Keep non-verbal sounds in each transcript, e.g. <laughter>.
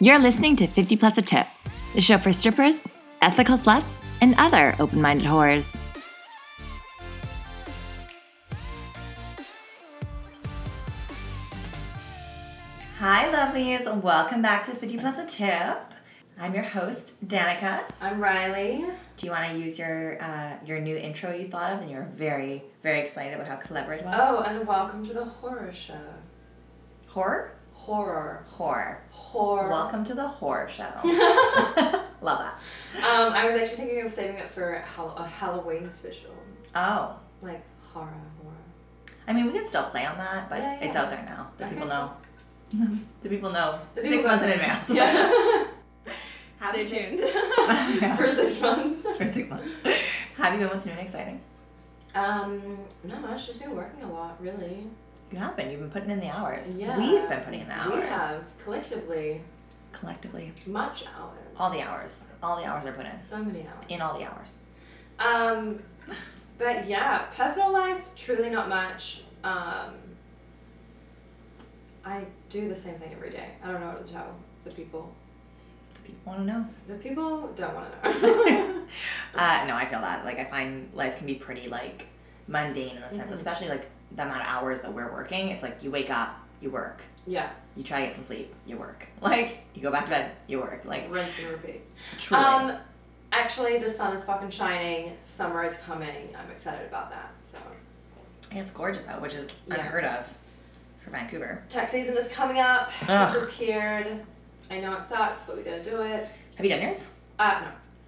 You're listening to 50 Plus a Tip, the show for strippers, ethical sluts, and other open minded whores. Hi, lovelies, and welcome back to 50 Plus a Tip. I'm your host, Danica. I'm Riley. Do you want to use your uh, your new intro you thought of, and you're very very excited about how clever it was? Oh, and welcome to the horror show. horror, Horror. horror. Horror. Welcome to the horror show. <laughs> Love that. Um, I was actually thinking of saving it for Hall- a Halloween special, Oh, like horror, horror. I mean, we can still play on that, but Yeah, yeah. it's out there now. The Okay. people know. <laughs> the people know The six people months in advance. Yeah. <laughs> Stay tuned Yeah. for six months. For six months. Have you been what's new and exciting? Um, not much. Just been working a lot, really. You have been. You've been putting in the hours. Yeah. We've been putting in the hours. We have collectively Collectively. much hours. All the hours. All the hours are put in. So many hours. In all the hours. Um, but yeah, personal life truly not much. Um, I do the same thing every day. I don't know what to tell the people. The people want to know. The people don't want to know. <laughs> <laughs> Uh, no, I feel that. Like, I find life can be pretty, like, mundane in the sense, Mhm. especially, like, the amount of hours that we're working. It's like you wake up, you work. yeah, You try to get some sleep, you work. <laughs> Like, you go back to bed, you work. Like, rinse and repeat. truly. Um, actually, the sun is fucking shining. Summer is coming. I'm excited about that. So, Yeah, it's gorgeous out, which is Yeah. unheard of for Vancouver. tax season is coming up. Ugh. Be prepared. I know it sucks, but we gotta do it. Have you done yours? Uh,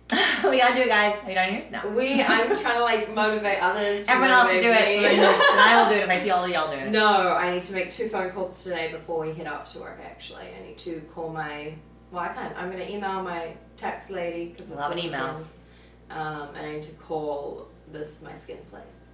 <laughs> we gotta do it, guys. Have you done yours? no. We, I'm <laughs> trying to like motivate others. Everyone else to do it, me. so then, then I will do it if I see all of y'all doing it. No, I need to make two phone calls today before we head off to work. Actually, I need to call my. Well, I can't. I'm gonna email my tax lady because Love an email. Um, and I need to call this my skin place.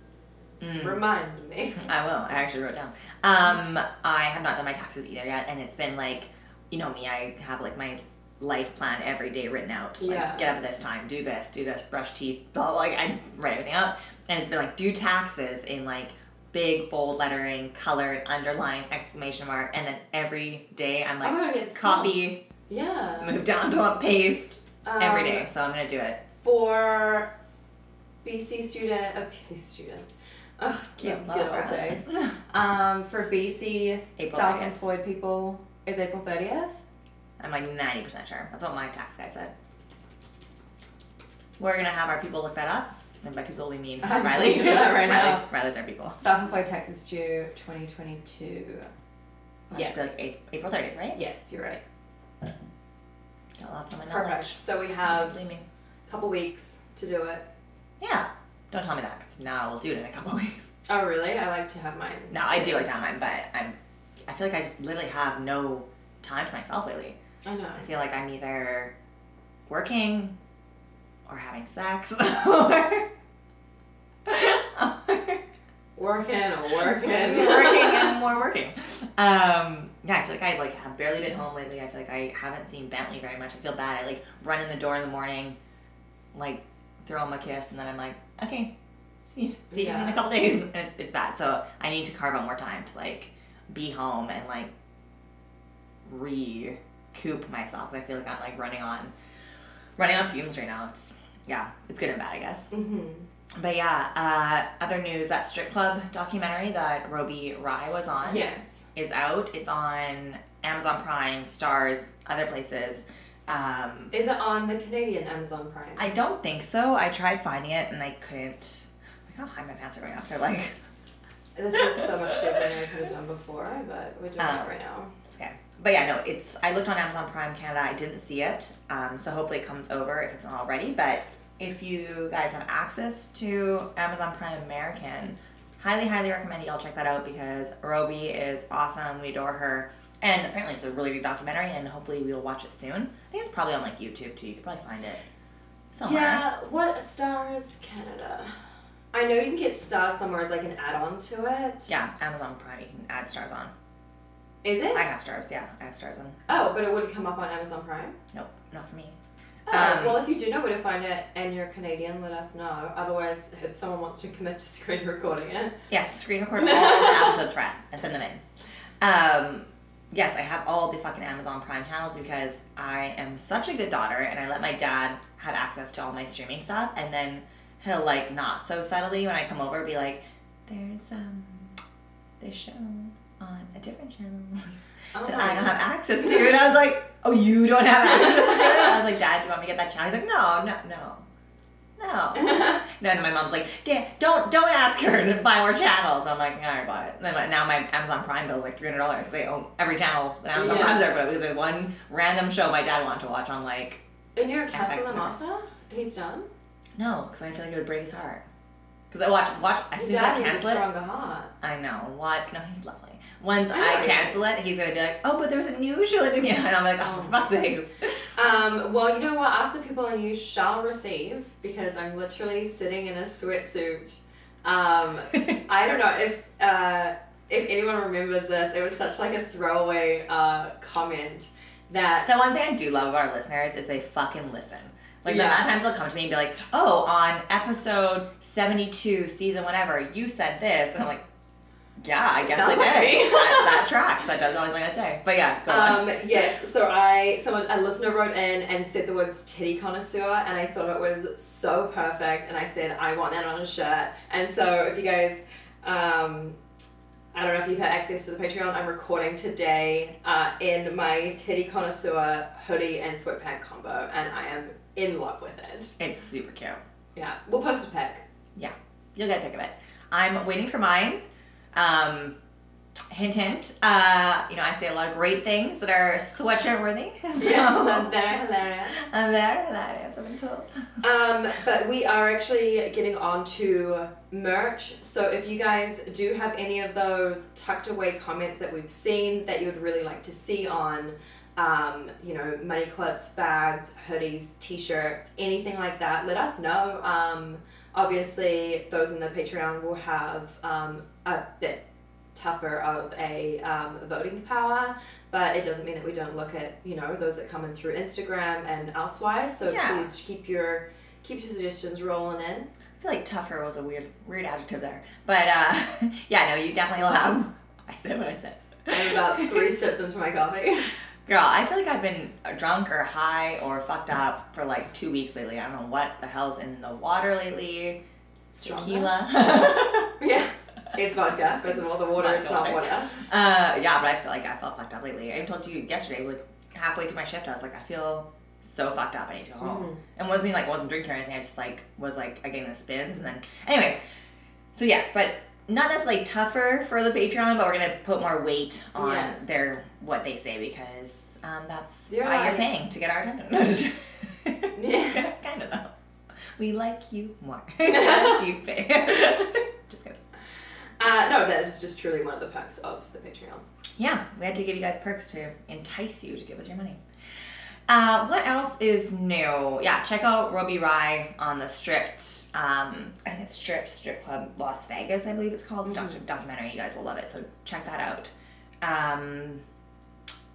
Mm. Remind me. <laughs> I will. I actually wrote it down. Um, I have not done my taxes either yet, and it's been like, you know me, I have like my life plan every day written out. Like, Yeah. get up at this time, do this, do this, brush teeth, blah, blah, like I write everything out, and it's been like do taxes in like big bold lettering, colored, underline, exclamation mark, and then every day I'm I'm like get copy, Yeah. move down to a paste every Um, day. So I'm gonna do it. for BC student, uh, BC students. Ugh, Cute good, love good for old days. <laughs> Um, for BC self-employed people is April thirtieth. I'm like 90% sure. That's what my tax guy said. We're gonna have our people look that up. And by people we mean <laughs> I'm Riley. <laughs> that right now. Riley's, Riley's our people. Self-employed tax is due 2022. That Yes. should be like April 30th, right? Yes, you're right. Got lots of my Perfect. So we have a couple weeks to do it. Yeah. Don't tell me that because now we'll do it in a couple <laughs> weeks. Oh, really? I like to have mine. No, I do like time, but I'm. I feel like I just literally have no time to myself lately. I know. I feel like I'm either working or having sex <laughs> or. Working or <laughs> working. working and more working. <laughs> Um, yeah, I feel like I like have barely been home lately. I feel like I haven't seen Bentley very much. I feel bad. I like run in the door in the morning, like throw him a kiss, and then I'm like, okay, see, you- see you in a couple days, and it's it's bad. So I need to carve out more time to like be home and like recoup myself. I feel like I'm like running on running on fumes right now. It's yeah, it's good and bad, I guess. Mm-hmm. But yeah, uh, other news that strip club documentary that Roby Rye was on Yes. is out. It's on Amazon Prime, Starz, other places. Um, Is it on the Canadian Amazon Prime? I don't think so. I tried finding it and I couldn't. Like how high my pants are going up. They're like, This is so much different than I could have done before, but we're doing Um, it right now. it's okay. But yeah, no, it's. I looked on Amazon Prime Canada. I didn't see it. Um, so hopefully it comes over if it's not already. But if you guys have access to Amazon Prime American, highly, highly recommend y'all check that out because Roby is awesome. We adore her. And apparently it's a really good documentary and hopefully we'll watch it soon. I think it's probably on like YouTube too. You could probably find it somewhere. Yeah, what Starz Canada? I know you can get Starz somewhere as like an add-on to it. Yeah, Amazon Prime you can add Starz on. Is it? I have Starz, yeah. I have Starz on. oh, but it wouldn't come up on Amazon Prime. Nope, not for me. Oh, Um, well, if you do know where to find it and you're Canadian, let us know. Otherwise, <laughs> if someone wants to commit to screen recording it. Yes, screen record all the <laughs> episodes for us and send them in. Um, yes, I have all the fucking Amazon Prime channels because I am such a good daughter and I let my dad have access to all my streaming stuff and then he'll like not so subtly when I come over be like, There's um this show on a different channel <laughs> Oh that I don't have access to and I was like, Oh, you don't have access to it? I was like, Dad, do you want me to get that channel? He's like, No, no, no. No. No, <laughs> and then my mom's like, "Damn, don't don't ask her to buy more channels." I'm like, "Yeah, I bought it." And then my- now my Amazon Prime bill is like three hundred dollars. So they own every channel that Amazon Yeah. Prime's there, but it was like one random show my dad wanted to watch on like and you're canceling FX him after he's done. no, because I feel like it would break his heart. Because I watch watch as soon as I dad needs a cancel it. I know what. No, he's lovely. Once I cancel it, he's gonna be like, "Oh, but there was a new show that didn't," and I'm like, "Oh, for fuck's sakes." <laughs> Um, well, you know what? Ask the people and you shall receive because I'm literally sitting in a sweatsuit. Um, <laughs> I don't know if uh, if anyone remembers this. It was such like a throwaway uh, comment that The one thing I do love about our listeners is they fucking listen. Like the Yeah. amount of times they'll come to me and be like, "Oh, on episode seventy-two, season whatever, you said this," and I'm like, "Yeah, I guess Sounds I like did. me. <laughs> that, that tracks. That does always like I say." But yeah, go on. Um, yes, so I someone a listener wrote in and said the words titty connoisseur and I thought it was so perfect and I said I want that on a shirt. And so if you guys um I don't know if you've had access to the Patreon, I'm recording today uh, in my titty connoisseur hoodie and sweatpant combo and I am in love with it. It's super cute. Yeah. We'll post a pic. Yeah, you'll get a pic of it. I'm waiting for mine. Um, hint, hint. Uh, you know, I say a lot of great things that are sweatshirt worthy. <laughs> So Yes, I'm very hilarious. I'm very hilarious. I've been told. Um, but we are actually getting on to merch. So if you guys do have any of those tucked away comments that we've seen that you would really like to see on, um, you know, money clips, bags, hoodies, t-shirts, anything like that, let us know. Um, obviously, those in the Patreon will have um, a bit tougher of a um, voting power but it doesn't mean that we don't look at you know those that come in through Instagram and elsewise. So Yeah. please keep your keep your suggestions rolling in. I feel like tougher was a weird weird adjective there. But uh <laughs> yeah, no, you definitely will have <laughs> I said what I said. I'm about three <laughs> sips into my coffee. Girl, I feel like I've been drunk or high or fucked up for like two weeks lately. I don't know what the hell's in the water lately. Stronger? Tequila. Yeah, it's vodka. First of all, the water. It's not water. uh, yeah, but I feel like I felt fucked up lately. I told you yesterday, like halfway through my shift, I was like, I feel so fucked up. I need to go home. Mhm. And wasn't even like wasn't drinking or anything. I just like was like getting the spins and then anyway. So yes, but not necessarily tougher for the Patreon, but we're gonna put more weight on Yes. their what they say because um, that's You're why right. you're paying to get our attention. <laughs> Yeah. kind of though. We like you more. <laughs> <laughs> You pay. Uh, no, that is just truly one of the perks of the Patreon. Yeah, we had to give you guys perks to entice you to give us your money. Uh, what else is new? Yeah, check out Roby Rye on the Stripped. Um, I think it's Stripped Strip Club Las Vegas, I believe it's called. It's a doc- documentary. You guys will love it, so check that out. Um,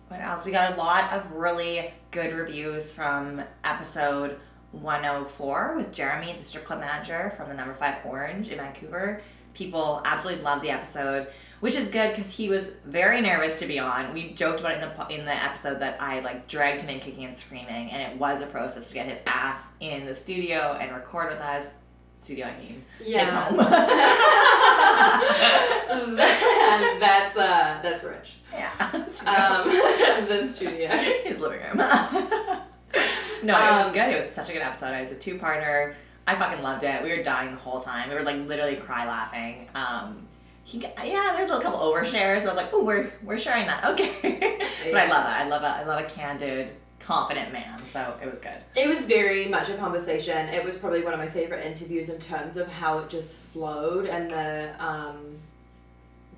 what else? We got a lot of really good reviews from episode 104 with Jeremy, the strip club manager from the number five Orange in Vancouver. People absolutely loved the episode, which is good because he was very nervous to be on. We joked about it in the in the episode that I like dragged him in kicking and screaming, and it was a process to get his ass in the studio and record with us. Studio, I mean, his home. <laughs> <laughs> that's uh, that's rich. yeah, <laughs> Um, the studio. his living room. no, it was Um, good. It was such a good episode. It was a two-parter. I fucking loved it. We were dying the whole time. We were like literally cry laughing. Um, he, yeah, there's a couple overshares. I was like, oh, we're we're sharing that. <laughs> Okay, but I love that. I love it. I love a candid, confident man. So it was good. It was very much a conversation. It was probably one of my favorite interviews in terms of how it just flowed and the um,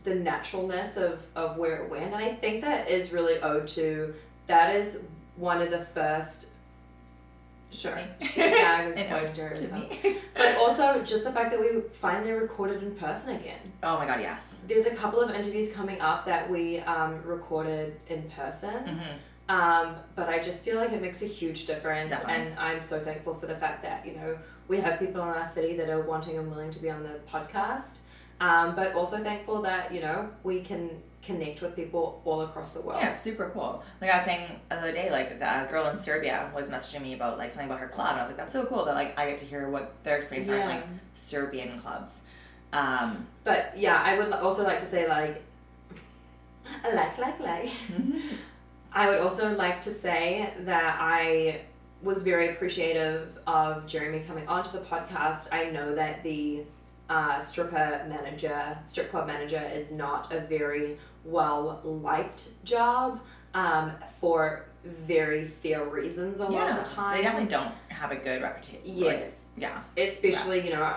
the naturalness of, of where it went. And I think that is really owed to that is one of the first sure. Yeah, <laughs> I was An pointing to her as to me. But also just the fact that we finally recorded in person again. oh my god, yes. There's a couple of interviews coming up that we um, recorded in person. hmm Um, but I just feel like it makes a huge difference, Definitely. and I'm so thankful for the fact that you know we have people in our city that are wanting and willing to be on the podcast. Um, but also thankful that you know we can connect with people all across the world. Yeah, super cool. Like I was saying the other day, like the girl in Serbia was messaging me about like something about her club, and I was like, that's so cool that like I get to hear what their experience are in like Serbian clubs. Um, But yeah, I would also like to say like, I <laughs> like like like. <laughs> I would also like to say that I was very appreciative of Jeremy coming onto the podcast. I know that the uh, stripper manager, strip club manager, is not a very well liked job um, for very fair reasons a lot yeah, of the time. they definitely don't have a good reputation. Yes. yeah. especially you know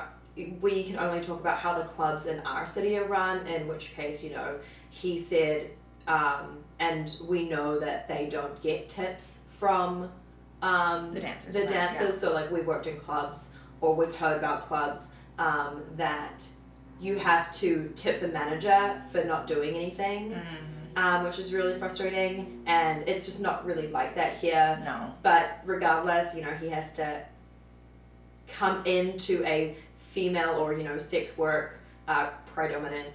we can only talk about how the clubs in our city are run in which case you know he said um, and we know that they don't get tips from um, The dancers. the right, yeah. dancers so like we've worked in clubs or we've heard about clubs um, that you have to tip the manager for not doing anything Mhm. um, which is really frustrating and it's just not really like that here No. but regardless, you know, he has to come into a female or you know sex work uh, predominant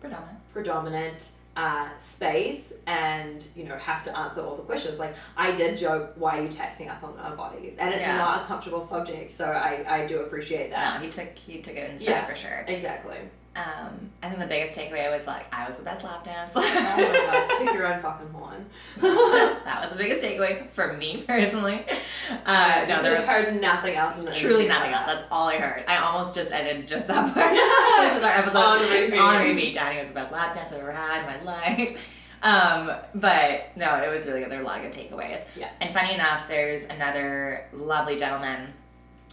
Predominant. predominant uh, space and you know have to answer all the questions. Like I did joke, why are you taxing us on our bodies? And it's Yeah. not a comfortable subject, so I, I do appreciate that. No, he took he took it in stride Yeah. for sure. Exactly. Um, I think the biggest takeaway was like I was the best lap dance. Oh my god, <laughs> toot your own fucking horn. <laughs> that was the biggest takeaway for me personally. Uh, no, there was heard nothing else in the truly nothing else. That's all I heard. I almost just edited just that <laughs> part. this is our episode On repeat. On repeat. Danny was the best lap dance I've ever had in my life. Um, but no, it was really good. There were a lot of good takeaways. Yeah. And funny enough, there's another lovely gentleman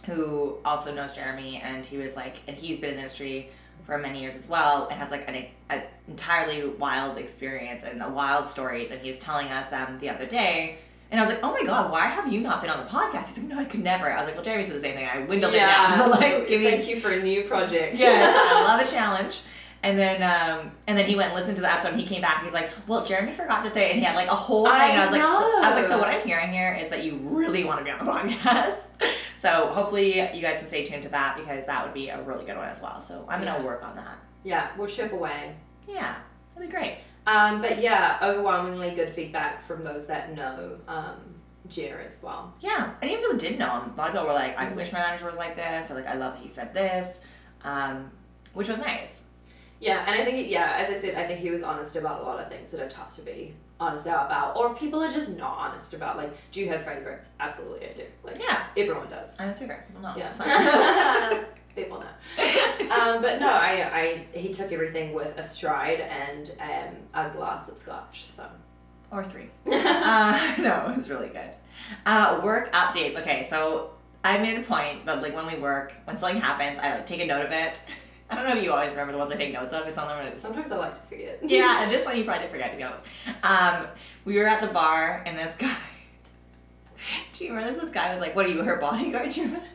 who also knows Jeremy, and he was like, and he's been in the industry for many years as well, and has like an, an entirely wild experience and the wild stories. And he was telling us them the other day. And I was like, oh my god, why have you not been on the podcast? He's like, no, I could never. I was like, well, Jeremy said the same thing. I windled it down. <laughs> So like, give me Thank you for a new project. yes, I <laughs> love a challenge. And then, um, and then he went and listened to the episode. and He came back. He's like, "Well, Jeremy forgot to say," and he had like a whole thing. I I was like, "I was like, so what I'm hearing here is that you really want to be on the <laughs> podcast." So hopefully, you guys can stay tuned to that because that would be a really good one as well. So I'm gonna work on that. Yeah, we'll chip away. Yeah, that'd be great. Um, but yeah, overwhelmingly good feedback from those that know um, Jer as well. Yeah, and even people who did know him, a lot of people were like, "I Mhm. wish my manager was like this," or like, "I love that he said this," um, which was nice. Yeah, and I think, yeah, as I said, I think he was honest about a lot of things that are tough to be honest about, or people are just not honest about. Like, do you have favorites? Absolutely, I do. Like, Yeah, everyone does. I'm a super. No, Yeah. sorry. people know. <laughs> <laughs> Um, but no, I, I, he took everything with a stride and um, a glass of scotch. So. or three. <laughs> uh, no, it was really good. Uh, work updates. Okay, so I made a point that like when we work, when something happens, I like take a note of it. I don't know if you always remember the ones I take notes of. It's on them. Sometimes I like to forget. <laughs> Yeah, and this one you probably did forget to be honest. Um, we were at the bar and this guy. <laughs> Do you remember this? This guy was like, "What are you, her bodyguard?" Do you remember?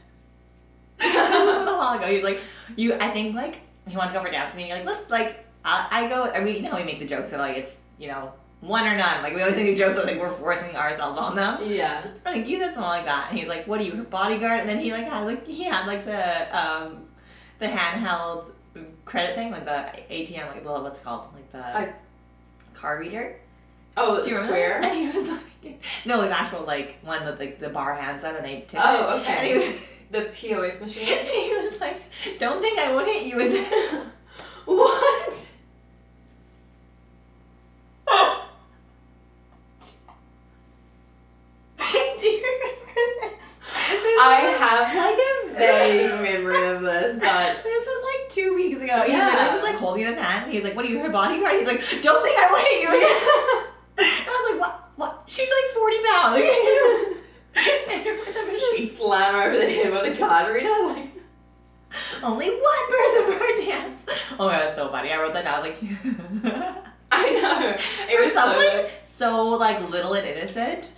<laughs> a little while ago, he was like, "You." I think like he wanted to go for dance with me. You're like, let's like. I, I go. I mean, you know how we make the jokes of like it's you know one or none. Like we always make these jokes that like we're forcing ourselves on them. Yeah. I think you said something like that, and he's like, "What are you, her bodyguard?" And then he like had like he had like the um the handheld credit thing, like the ATM, like well, what's it called, like the I- card reader. Oh, Do you square. this? <laughs> And he was like, no, like the actual like one that like the bar hands them and they tip Oh, okay. Was, The POS machine. <laughs> he was like, "Don't think I won't hit you with <laughs> this." what? Do you remember this? I have like a vague memory of this, but This was like two weeks ago. He Yeah. literally was like holding his hand. He's like, "What are you, her bodyguard?" He's like, "Don't think I won't hit you again." and I was like, "What? What? She's like forty pounds." and with a machine. just slam her over the head with a card reader. Like, Only one person per dance. Oh my god, that's so funny. I wrote that down. I was like, I know. It for was so. someone so like little and innocent,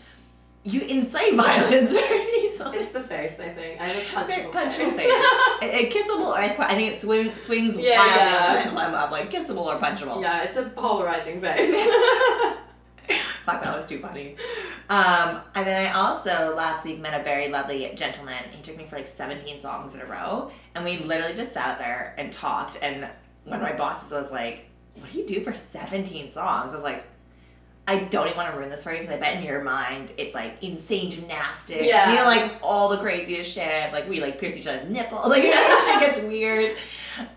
you incite violence very easily. It's the face, I think. I have a Very punchable, punchable face. A, a kissable, or I, I think it swing, swings Yeah, wildly yeah. on the pendulum of like kissable or punchable. yeah, it's a polarizing <laughs> face. Fuck, that was too funny. Um, and then I also last week met a very lovely gentleman. He took me for like 17 songs in a row, and we literally just sat there and talked. And one of my bosses was like, "What do you do for 17 songs?" I was like, I don't even want to ruin this for you because I bet in your mind it's like insane gymnastics. Yeah. You know, like all the craziest shit. Like we like pierce each other's nipples. <laughs> Like <laughs> shit gets weird.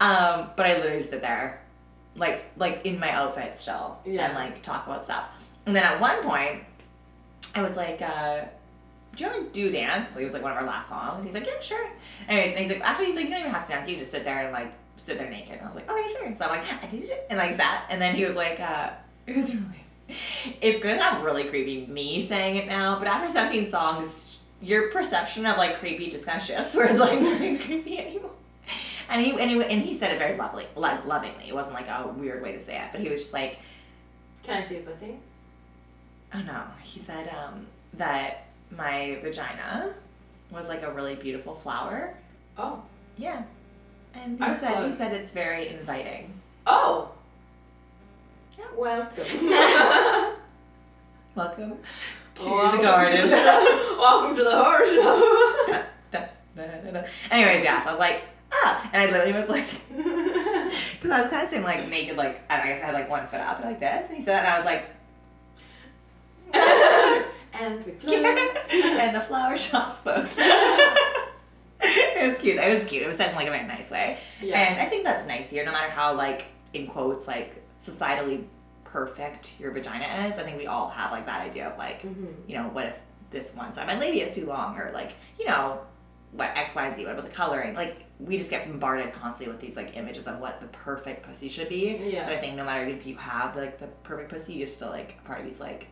Um, but I literally sit there, like like in my outfit still, Yeah. and like talk about stuff. And then at one point, I was like, uh, "Do you want to do dance?" Like, it was like one of our last songs. He's like, "Yeah, sure." Anyways, and he's like, "Actually, he's like, you don't even have to dance. You can just sit there and like sit there naked." And I was like, "Okay, sure." So I'm like, "I did it," and like sat. And then he was like, uh, <laughs> "It was really." It's gonna sound really creepy me saying it now, but after 17 songs, your perception of like creepy just kind of shifts, <laughs> where it's like nothing's creepy anymore. And he and he, and he said it very lovely, like lovingly. It wasn't like a weird way to say it, but he was just like, Can I see a pussy? oh no. He said um, that my vagina was like a really beautiful flower. Oh. Yeah. And he Eyes said he said it's very inviting. Oh. Yeah. Welcome. <laughs> Welcome to Welcome the garden. <laughs> Welcome to the horror show. Da, da, da. Anyways, yeah, so I was like, ah, and I literally was like, <laughs> because I was kind of sitting like naked, like I don't know, I guess I had like one foot up like this, and he said, that, and I was like, and we close. and the flower shop's closed. it was cute. It was cute. It was said in like a very nice way, Yeah. and I think that's nice here. No matter how like in quotes like societally perfect your vagina is, I think we all have like that idea of like, Mhm. you know, what if this one side my labia is too long, or like, you know, what X, Y, and Z. What about the coloring? Like, we just get bombarded constantly with these like images of what the perfect pussy should be. Yeah. But I think no matter if you have like the perfect pussy, you're still like part of you's like,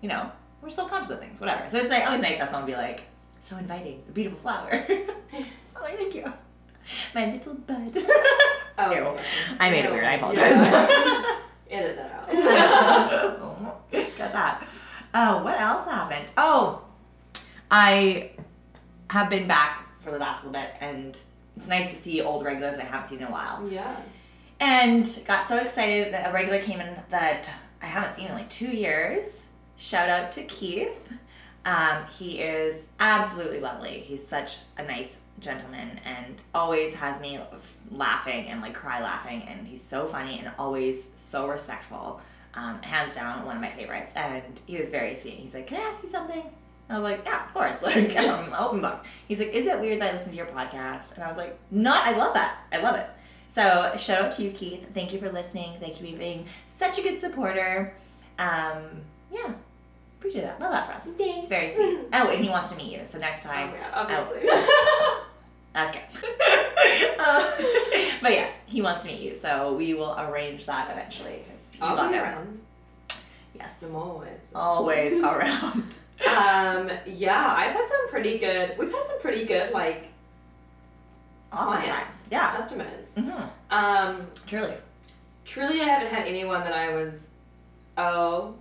you know, we're still conscious of things, whatever. So it's like always nice to have someone be like, so inviting, a beautiful flower. <laughs> I'm thank you, my little bud. <laughs> Oh, Ew. yeah. I made it weird. I Yeah. apologize. <laughs> Edit that out. <laughs> Got that. Oh, what else happened? Oh, I have been back for the last little bit, and it's nice to see old regulars I haven't seen in a while. yeah. And got so excited that a regular came in that I haven't seen in like two years. Shout out to Keith. Um, he is absolutely lovely. He's such a nice gentleman and always has me laughing and like cry laughing. And he's so funny and always so respectful. Um, hands down, one of my favorites. And he was very sweet. He's like, Can I ask you something? I was like, Yeah, of course. <laughs> Like, um, open book. He's like, Is it weird that I listen to your podcast? And I was like, Not, I love that. I love it. So shout out to you, Keith. Thank you for listening. Thank you for being such a good supporter. Um, yeah, appreciate that. Love that for us. Thanks. It's very sweet. Oh, and he wants to meet you. So next Oh, time, yeah, obviously. <laughs> okay. <laughs> Uh, <laughs> but yes, he wants to meet you. So we will arrange that eventually you I'll be him. around. Yes, I'm always. always <laughs> around. Um, yeah, I've had some pretty good. We've had some pretty good like Awesome Clients. times. Yeah. customers. hmm Um, Truly. truly, I haven't had anyone that I was. Oh,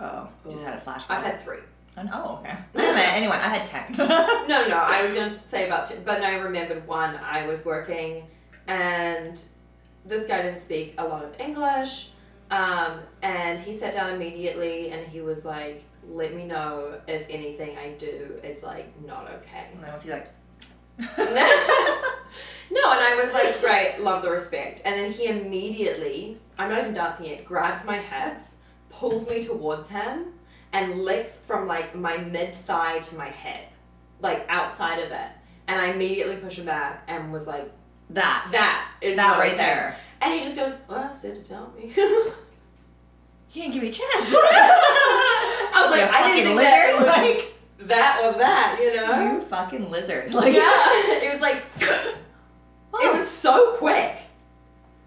Oh, you just had a flashback. I've had three. Oh, okay. anyway, haven't met anyone. I had ten. <laughs> No, no, I was gonna say about two, but then I remembered one. I was working, and this guy didn't speak a lot of English, um, and he sat down immediately and he was like, "Let me know if anything I do is like not okay." and then was he like? <laughs> No, and I was like, great, love the respect. And then he immediately, I'm not even dancing yet, grabs my hips, pulls me towards him, and licks from like my mid thigh to my hip, like outside of it. And I immediately push him back and was like, That. that is that right okay." there. And he just goes, well, I said to tell me. <laughs> He didn't give me a chance. <laughs> I was like, You I didn't think that lizard. was Like that or that, you know? you fucking lizard. Like yeah, <laughs> it was like, it was so quick.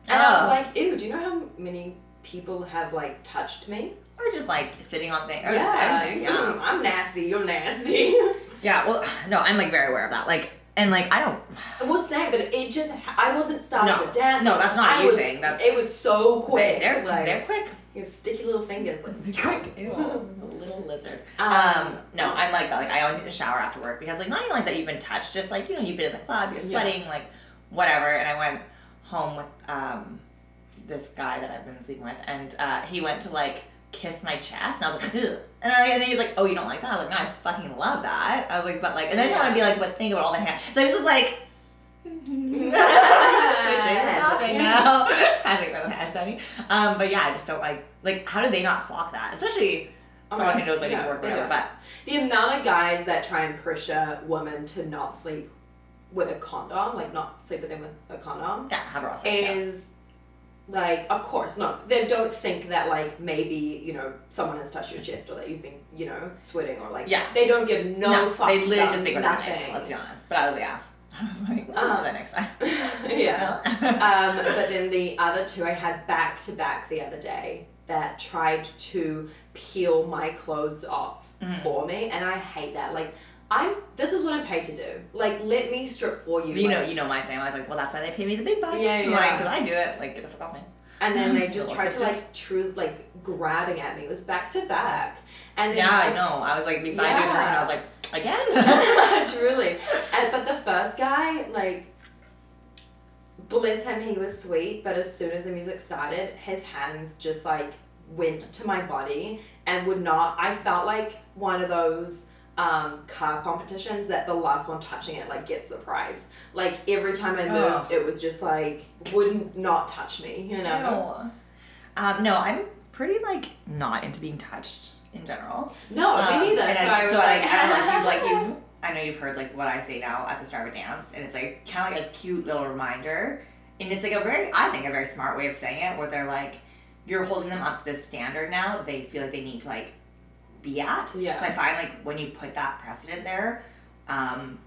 And I Oh. was like, ew, do you know how many people have like touched me? Or just like sitting on things. Or just yeah, mm, Yeah. I'm nasty, you're nasty. <laughs> Yeah. Well, <sighs> no, I'm like very aware of that. Like, and like I don't. I was saying, but it just, I wasn't starting No. to dance. No, that's not I you was, thing. That's It was so quick. They, they're like, they're quick. his sticky little fingers. Like, They're quick. Ew, <laughs> a little lizard. um, Um, no, I'm like that. Like I always need to shower after work because like not even like that you've been touched, just like you know you've been in the club, you're Yeah. sweating, like whatever. And I went home with um this guy that I've been sleeping with, and uh, he went to like kiss my chest, and I was like, Ugh. and, I, and then he's like, oh, you don't like that? I was like, no, I fucking love that. I was like, but like, and then I want to be like, but think about all the hands. So I was just like. Switching the topic now. I think that's funny. Um, but yeah, I just don't like like how do they not clock that? Especially Oh, someone who knows what Yeah, needs work, they whatever. But The amount of guys that try and pressure women to not sleep with a condom, like not sleep with them with a condom, yeah, have raw sex. is like, of course, no. They don't think that like maybe you know someone has touched your chest or that you've been you know sweating or like Yeah. They don't give no, fucks. they literally just think nothing. Let's be honest. But I was yeah. <laughs> I was like, we'll do that next time. <laughs> yeah. <laughs> um, but then the other two I had back to back the other day that tried to peel my clothes off Mhm. for me, and I hate that. Like, I'm. This is what I'm paid to do. Like, let me strip for you. You know, you know my saying. I was like, well, that's why they pay me the big bucks. Yeah, yeah. Like, cause I do it. Like, get the fuck off me. And then they just <laughs> tried to like true like grabbing at me. It was back to back. And then Yeah, I know. I was like beside doing her, and I was like, again. <laughs> <laughs> Truly. And, but the first guy, like, bless him, he was sweet, but as soon as the music started, his hands just like went to my body and would not. I felt like one of those um, car competitions that the last one touching it like gets the prize. Like every time I moved, Ugh. it was just like wouldn't not touch me, you know. Ew. Um, no, I'm pretty like not into being touched in general. No, Um, me neither. So I, was so like, I don't know, you've like <laughs> you've I know you've heard like what I say now at the start of a dance, and it's like kind of like a cute little reminder, and it's like a very I think a very smart way of saying it, where they're like you're holding them up to this standard now they feel like they need to like be at. Yeah. So I find like when you put that precedent there, um,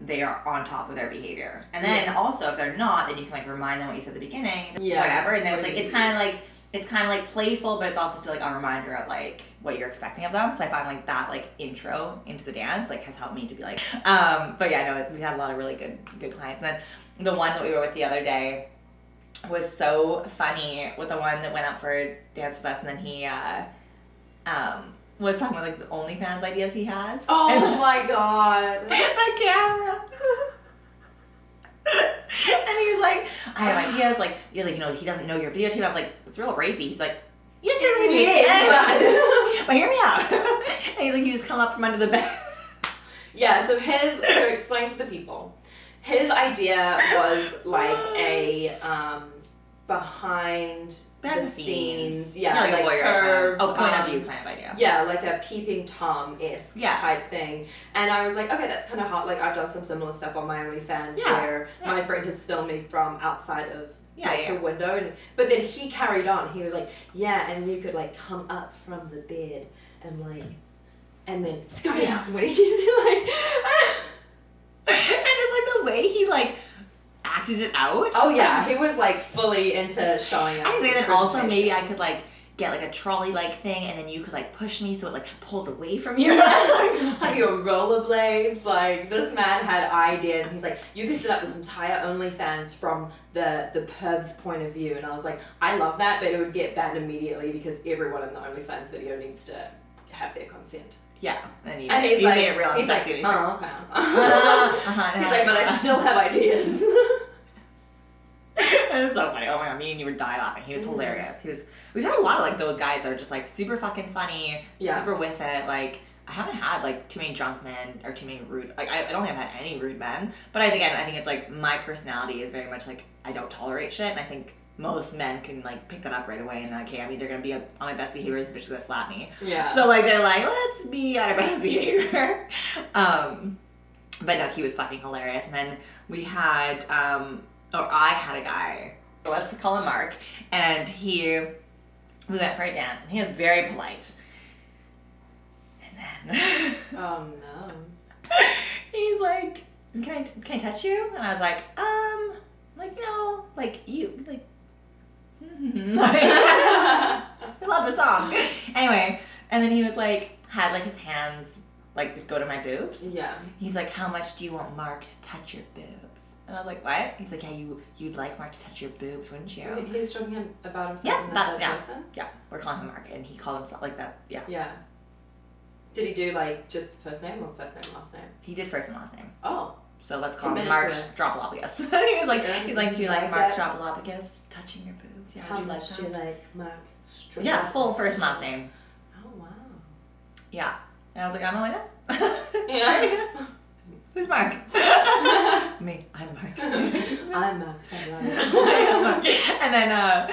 they are on top of their behavior, and then also if they're not, then you can like remind them what you said at the beginning, Yeah. whatever, and then it's like it's kind of like it's kind of like playful, but it's also still like a reminder of like what you're expecting of them. So I find like that like intro into the dance like has helped me to be like, um, but yeah, no, we had a lot of really good good clients. And then the one that we were with the other day was so funny with the one that went out for dance with us, and then he uh, um, was talking about like the OnlyFans ideas he has. oh And- <laughs> my god. <laughs> a camera. <laughs> and he was like, I have ideas, like, yeah, like, you know, he doesn't know your videotape. I was like, it's real rapey. He's like, yes, it It is. but hear me out. and he's like, you just come up from under the bed. Yeah, so his to explain to the people, his idea was like a um, behind, Behind the the scenes, scenes. yeah, like, like, a voyeurism. curve, Oh, point um, of view kind of idea. Yeah, like a peeping tom esque Yeah. type thing. And I was like, okay, that's kind of hot. Like I've done some similar stuff on my OnlyFans Yeah, where yeah. my friend has filmed me from outside of Yeah, like, yeah. the window. And, but then he carried on. He was like, yeah, and you could like come up from the bed and like, and then <laughs> Yeah. out when she's <laughs> like. <laughs> and it's like the way he like acted it out. Oh yeah, he was like fully into showing us. I his that also maybe I could like get like a trolley like thing and then you could like push me so it like pulls away from you. <laughs> Like- Have you rollerblades? Like this man had ideas, and he's like, you could set up this entire OnlyFans from the the pub's point of view, and I was like, I love that, but it would get banned immediately because everyone in the OnlyFans video needs to have their consent. Yeah. And, you, And he's you like, made it real he's like, oh okay. <laughs> Uh-huh, he's like, but I still have ideas. <laughs> <laughs> it was so funny. Oh my god, me and you would die laughing. He was Mhm. hilarious. He was. We've had a lot of like those guys that are just like super fucking funny, Yeah. super with it. Like I haven't had like too many drunk men or too many rude. Like I, I don't think I've had any rude men. But I again, I think it's like my personality is very much like I don't tolerate shit, and I think most men can like pick that up right away. And like, okay, I'm either gonna be on my best behavior, or this bitch is gonna slap me. yeah. So like they're like, let's be on our best <laughs> behavior. um, but no, he was fucking hilarious. And then we had, um, or I had a guy. Let's call him Mark, and he, we went for a dance, and he was very polite. And then <laughs> oh no. he's like, "Can I can I touch you?" And I was like, "Um, like no, like you like." Mm-hmm. like <laughs> I love the song. Anyway, and then he was like, had like his hands like go to my boobs. yeah. He's like, how much do you want Mark to touch your boobs? And I was like, what? He's like, yeah, you you'd like Mark to touch your boobs, wouldn't you? Was he, he's talking about himself Yeah, that- yeah. person? Yeah, we're calling him Mark, and he called himself like that. Yeah, Yeah. Did he do like just first name or first name last name? he did first and last name. Oh. So let's call him Mark. Stropolopoulos. <laughs> he was like, he's like, do you like Mark. Stropolopoulos touching your boobs? See How you much do you like Mark? Yeah, full first last name. Oh wow. Yeah. And I was like, I don't know, I know. Yeah. <laughs> Who's Mark? <laughs> Me. I'm Mark. <laughs> I'm Mark and then uh,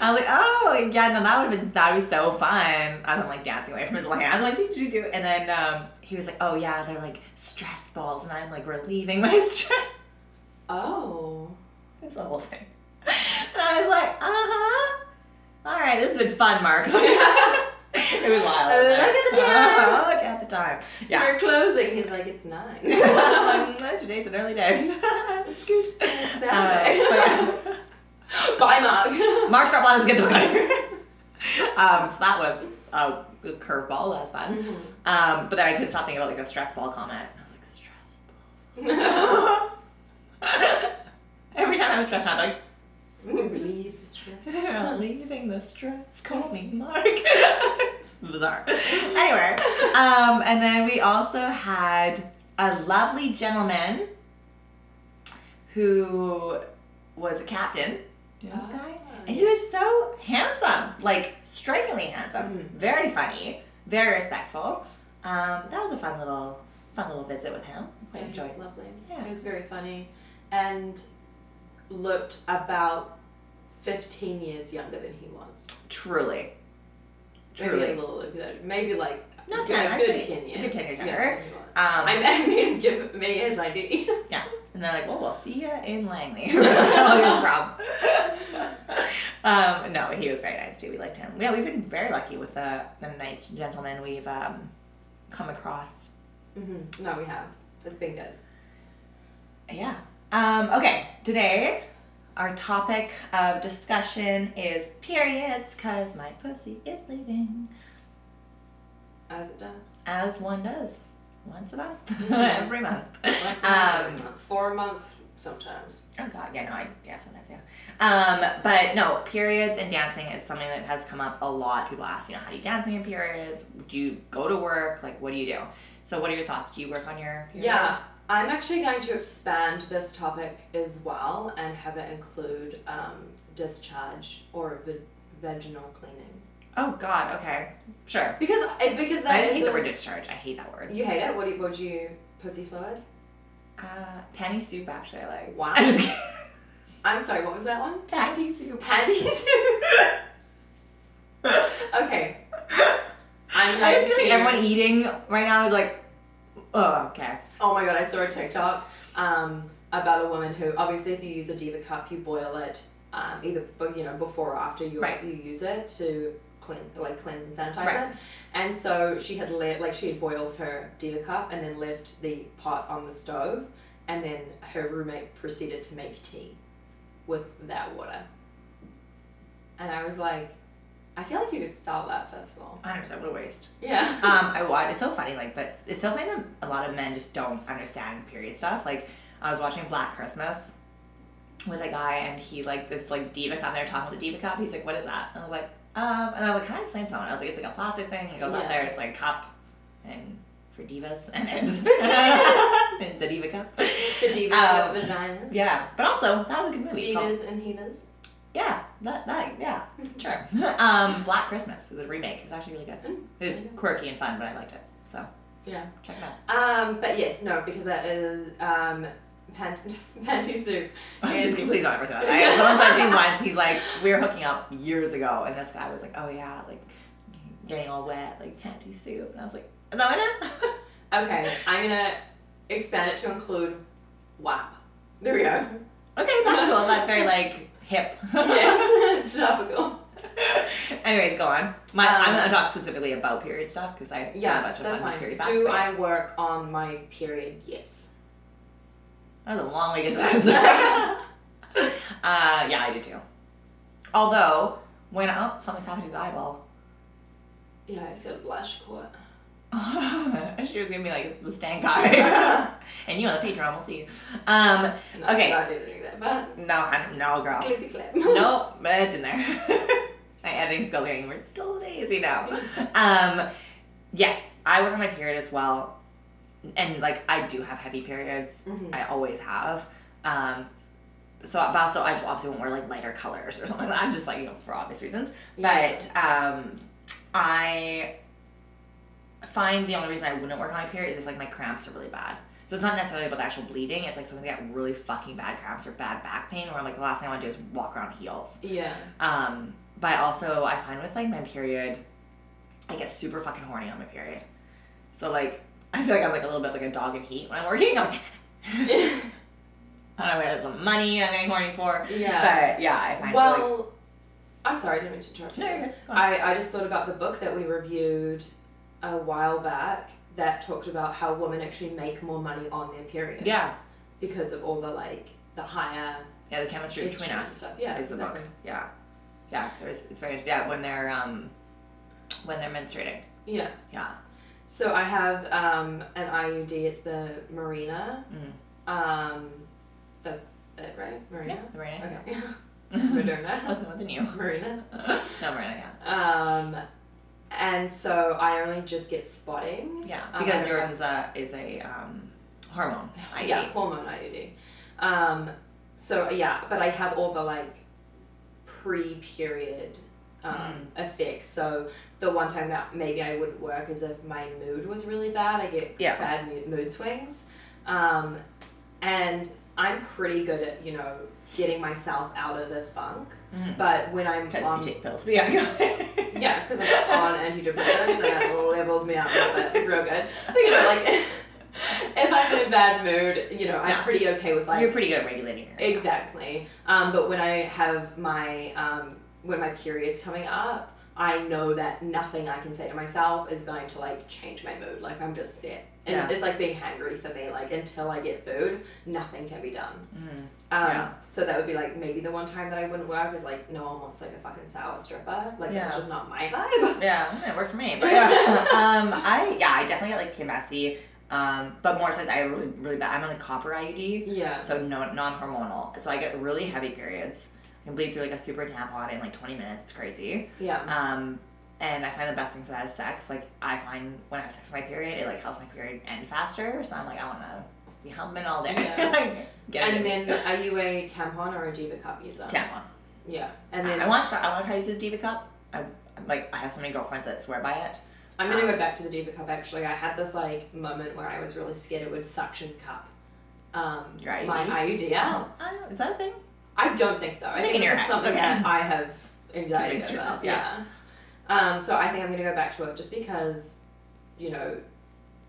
I was like, oh yeah, no, that would have been that would be so fun. I was like dancing away from his hand. I was like, do do do. And then um, he was like, oh yeah, they're like stress balls, and I'm like relieving my stress. Oh. It was the whole thing. <laughs> And I was like, uh huh. All right, this has been fun, Mark. <laughs> it was wild. Look at the time. "Uh-huh, <laughs> Look at the time. Yeah. You're closing. He's like, it's nine. Today's an early day. Scoot. Saturday. Uh, but yeah. Bye, Mark. Mark Strapline is get the out of here. Um, so that was a curveball. That was fun. Mhm. Um, but then I couldn't stop thinking about like a stress ball comment. I was like, stress ball. Every time I was stressed out, like, Relieve the stress. <laughs> leaving the stress. Call me Mark. it's <laughs> bizarre. <laughs> Anyway, um, and then we also had a lovely gentleman who was a captain. Do you know this guy? And he was so handsome, like strikingly handsome, Mhm. very funny, very respectful. Um, that was a fun little, fun little visit with him. Quite Yeah, he enjoyed. was lovely. Yeah. He was very funny and looked about 15 years younger than he was. Truly, Truly. Maybe a little, maybe like Not a 10, good, I'd good say 10 a years. good 10 years younger. Um, I <laughs> I made him give me his ID. <laughs> Yeah. And they're like, well, we'll see you in Langley. Where he's from. um, no, he was very nice too. We liked him. Yeah, we've been very lucky with the, the nice gentlemen we've um, come across. hmm No, we have. It's been good. Yeah. Um, okay, today our topic of discussion is periods because my pussy is bleeding. As it does. As one does. Once a month. <laughs> Mhm. Every month. Once a Um, month. For a month, sometimes. Oh god, yeah, no, I yeah, sometimes yeah. Um, but no, periods and dancing is something that has come up a lot. People ask, you know, how do you dance in your periods? Do you go to work? Like, what do you do? So, what are your thoughts? Do you work on your? Period? Yeah, I'm actually going to expand this topic as well and have it include um, discharge or v- vaginal cleaning. Oh god, okay, sure. Because I, because that I is hate the word discharge. I hate that word. You hate it? What do you, what do you pussy fluid? Uh, panty soup actually. I like. Wow. I'm just kidding. I'm sorry, what was that one? Panty soup. Panties. <laughs> okay. I'm I going just feel like to- everyone eating right now is like, oh, okay. Oh my god, I saw a TikTok um, about a woman who obviously if you use a diva cup, you boil it um, either you know before or after you Right. you use it to clean like cleanse and sanitize Right. it. And so she had le- like she had boiled her diva cup and then left the pot on the stove, and then her roommate proceeded to make tea with that water. And I was like, I feel like you could sell that festival. of all. I understand what a waste. Yeah. <laughs> um, I watch. It's so funny, like, but it's so funny that a lot of men just don't understand period stuff. Like, I was watching Black Christmas with a guy, and he like this like diva cup. They're talking about the diva cup. He's like, "What is that?" And I was like, "Um," and I was like, "Can I explain to someone?" I was like, "It's like a plastic thing. It goes Yeah. up there. It's like a cup, and for divas, and and <laughs> divas. the diva cup. the divas Um, vaginas. Yeah, but also that was a good movie. It's called- Divas and heaters. Yeah, that that yeah, <laughs> sure. um, Black Christmas, the remake, is actually really good. It's quirky and fun, but I liked it. So Yeah. check it out. Um, but yes, no, because that is um, pant- <laughs> panty soup. <laughs> I'm just kidding. Please don't ever say that. I, someone said to me once, he's like, we were hooking up years ago, and this guy was like, oh yeah, like getting all wet, like panty soup, and I was like, is that what it? Okay, I'm gonna expand it to include WAP. There we go. okay, that's cool. That's very like hip. yes, <laughs> topical. Anyways, go on. My, Um, I'm gonna talk specifically about period stuff because I Yeah, a bunch that's fun fine. period. Do I work on my period? Yes. That was a long way to get <laughs> that answer. <laughs> uh, yeah, I do too. Although, when oh, something's happening to the eyeball. Yeah, I just got a blush coat. <laughs> she was gonna be like the stand eye. <laughs> and you on the Patreon We'll see. Um, No, Okay. I didn't do that, but no, honey, no, girl. clippy clip. but <laughs> it's in there. my editing skills are getting still lazy now. Um, yes, I work on my period as well, and like I do have heavy periods. Mhm. I always have. Um, so but also I obviously won't wear like lighter colors or something like that. I'm just like you know for obvious reasons. Yeah. But um, I find the only reason I wouldn't work on my period is if like my cramps are really bad. So it's not necessarily about the actual bleeding. It's like something get really fucking bad cramps or bad back pain, where like the last thing I want to do is walk around heels. Yeah. Um, but also I find with like my period, I get super fucking horny on my period. So like I feel like I'm like a little bit like a dog in heat when I'm working. I'm like, <laughs> I don't know, that's some money I'm getting horny for. Yeah. But yeah, I find well, so like I'm sorry, I didn't mean to interrupt you. No, you're good. Go on. I, I just thought about the book that we reviewed a while back that talked about how women actually make more money on their periods. Yeah. Because of all the like the higher yeah, the chemistry between us stuff. Yeah, is the exactly. book. Yeah, yeah, there's it's very interesting. yeah when they're um when they're menstruating. Yeah. Yeah. So I have um, an IUD. It's the Mirena. Mm. Um, that's it, right? Mirena. Yeah, the Mirena. Okay. Yeah. <laughs> Moderna. what's, what's in you? Mirena. <laughs> no, Mirena. Um, and so I only just get spotting. Yeah, Um, because I- yours is a is a um hormone. IUD. Yeah, hormone IUD. Um, so yeah, but I have all the like pre-period um, effects. So the one time that maybe I wouldn't work is if my mood was really bad. I get Yeah. bad mood, mood swings, um, and I'm pretty good at you know getting myself out of the funk. Mhm. But when I'm Because on you take pills. But yeah. <laughs> yeah, because I'm on antidepressants and it levels me out a little bit, real good. But you know, like <laughs> if I'm in a bad mood, you know, I'm Yeah. pretty okay with like You're pretty good at regulating your exactly. Um, but when I have my um, when my period's coming up, I know that nothing I can say to myself is going to like change my mood. Like I'm just set, and Yeah. it's like being hangry for me. Like until I get food, nothing can be done. Mhm. Um, Yeah. So that would be like maybe the one time that I wouldn't work is like no one wants like a fucking sour stripper. Like that's just not my vibe. Yeah, it works for me. But <laughs> yeah. um, I yeah, I definitely get like PMSy. Um, but more since I really really bad. I'm on a copper IUD, Yeah. so no non hormonal. So I get really heavy periods. I can bleed through like a super tampon in like 20 minutes. It's crazy. Yeah. Um, and I find the best thing for that is sex. Like I find when I have sex with my period, it like helps my period end faster. So I'm like I want to be humping all day. Yeah. <laughs> and then are you a tampon or a Diva cup user? tampon. Yeah. And then I want to. Try I want to try using the Diva cup. I I'm like I have so many girlfriends that swear by it. I'm gonna Um, go back to the Diva cup actually. I had this like moment where I was really scared it would suction cup. Um, IUD? my IUD. Yeah. Oh, is that a thing? I don't think so. I think this is something Okay. that I have anxiety over. yourself, yeah. Um, so I think I'm gonna go back to it just because, you know,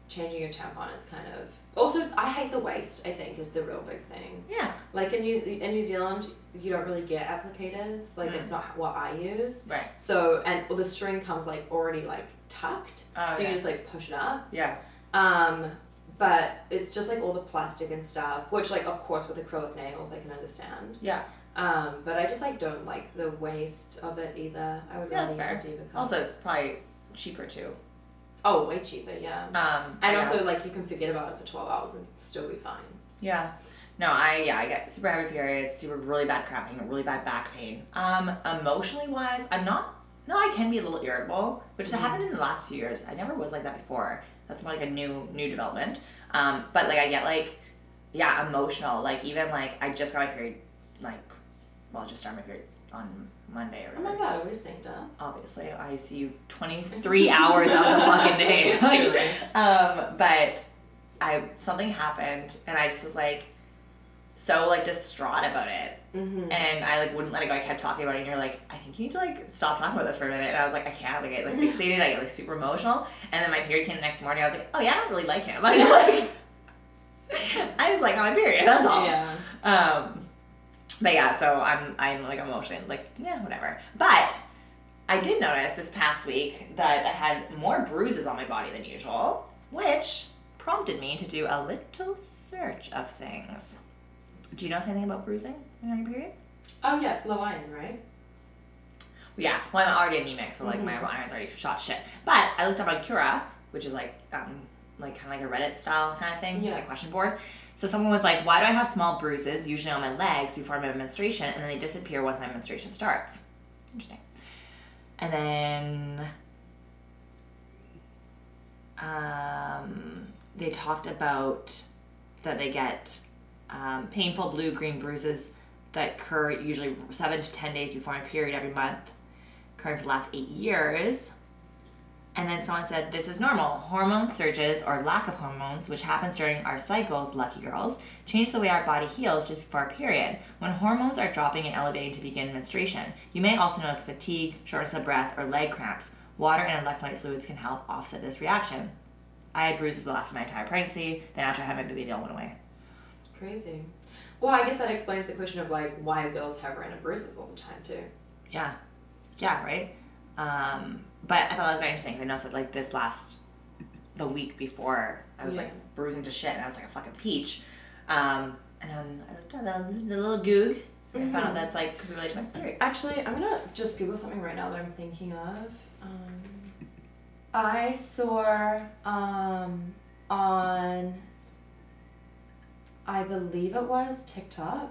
changing your tampon is kind of also I hate the waste. I think is the real big thing. Yeah. Like in New in New Zealand, you don't really get applicators. Like Mm. it's not what I use. Right. So and well, the string comes like already like tucked, Oh, so you just like push it up. Yeah. Um, but it's just like all the plastic and stuff, which like of course with acrylic nails I can understand. Yeah. Um, but I just like don't like the waste of it either. I would Yeah, rather that's Diva. Also, it's probably cheaper too. oh, way cheaper, yeah. Um. And yeah. also like you can forget about it for twelve hours and still be fine. Yeah. No, I yeah, I get super heavy periods, super really bad cramping, really bad back pain. Um, emotionally wise, I'm not. No, I can be a little irritable, which has Mhm. happened in the last few years. I never was like that before. That's more like a new new development. Um, but like I get like, yeah, emotional. Like even like I just got my period, like, well, just started my period on Monday or Oh my whatever. god, I always think that. Obviously, I see you twenty three <laughs> hours out of the fucking day. <laughs> Like, um, but I something happened and I just was like so like distraught about it. Mm-hmm. And I like wouldn't let it go. I kept talking about it and you're like, I think you need to like stop talking about this for a minute. And I was like, I can't like I like <laughs> fixated, I get like super emotional. And then my period came the next morning, I was like, Oh yeah, I don't really like him. I was like I was like on my period, that's all. Yeah. Um, but yeah, so I'm I'm like emotion like yeah whatever. But I did notice this past week that I had more bruises on my body than usual, which prompted me to do a little search of things. Do you know anything about bruising on your period? Oh yes, low iron, right? Yeah, well I'm already anemic, so like my Mhm. iron's already shot shit. But I looked up on Quora, which is like um like kind of like a Reddit style kind of thing, Yeah. like question board. So someone was like, "Why do I have small bruises, usually on my legs, before my menstruation, and then they disappear once my menstruation starts?" Interesting. And then um, they talked about that they get um, painful blue green bruises that occur usually seven to ten days before my period every month, occurring for the last eight years. And then someone said, This is normal. Hormone surges or lack of hormones, which happens during our cycles, lucky girls, change the way our body heals just before our period. When hormones are dropping and elevating to begin menstruation, you may also notice fatigue, shortness of breath, or leg cramps. Water and electrolyte fluids can help offset this reaction. I had bruises the last of my entire pregnancy, then after I had my baby, they all went away. Crazy. Well, I guess that explains the question of like why girls have random bruises all the time too. Yeah. Yeah, right? Um, but I thought that was very interesting 'cause I noticed that like this last the week before I was Yeah. like bruising to shit and I was like a fucking peach. Um, and then I looked at the, little goog and I found out that's like could be related to my period. Actually, I'm gonna just Google something right now that I'm thinking of. Um, I saw um, on, I believe it was TikTok,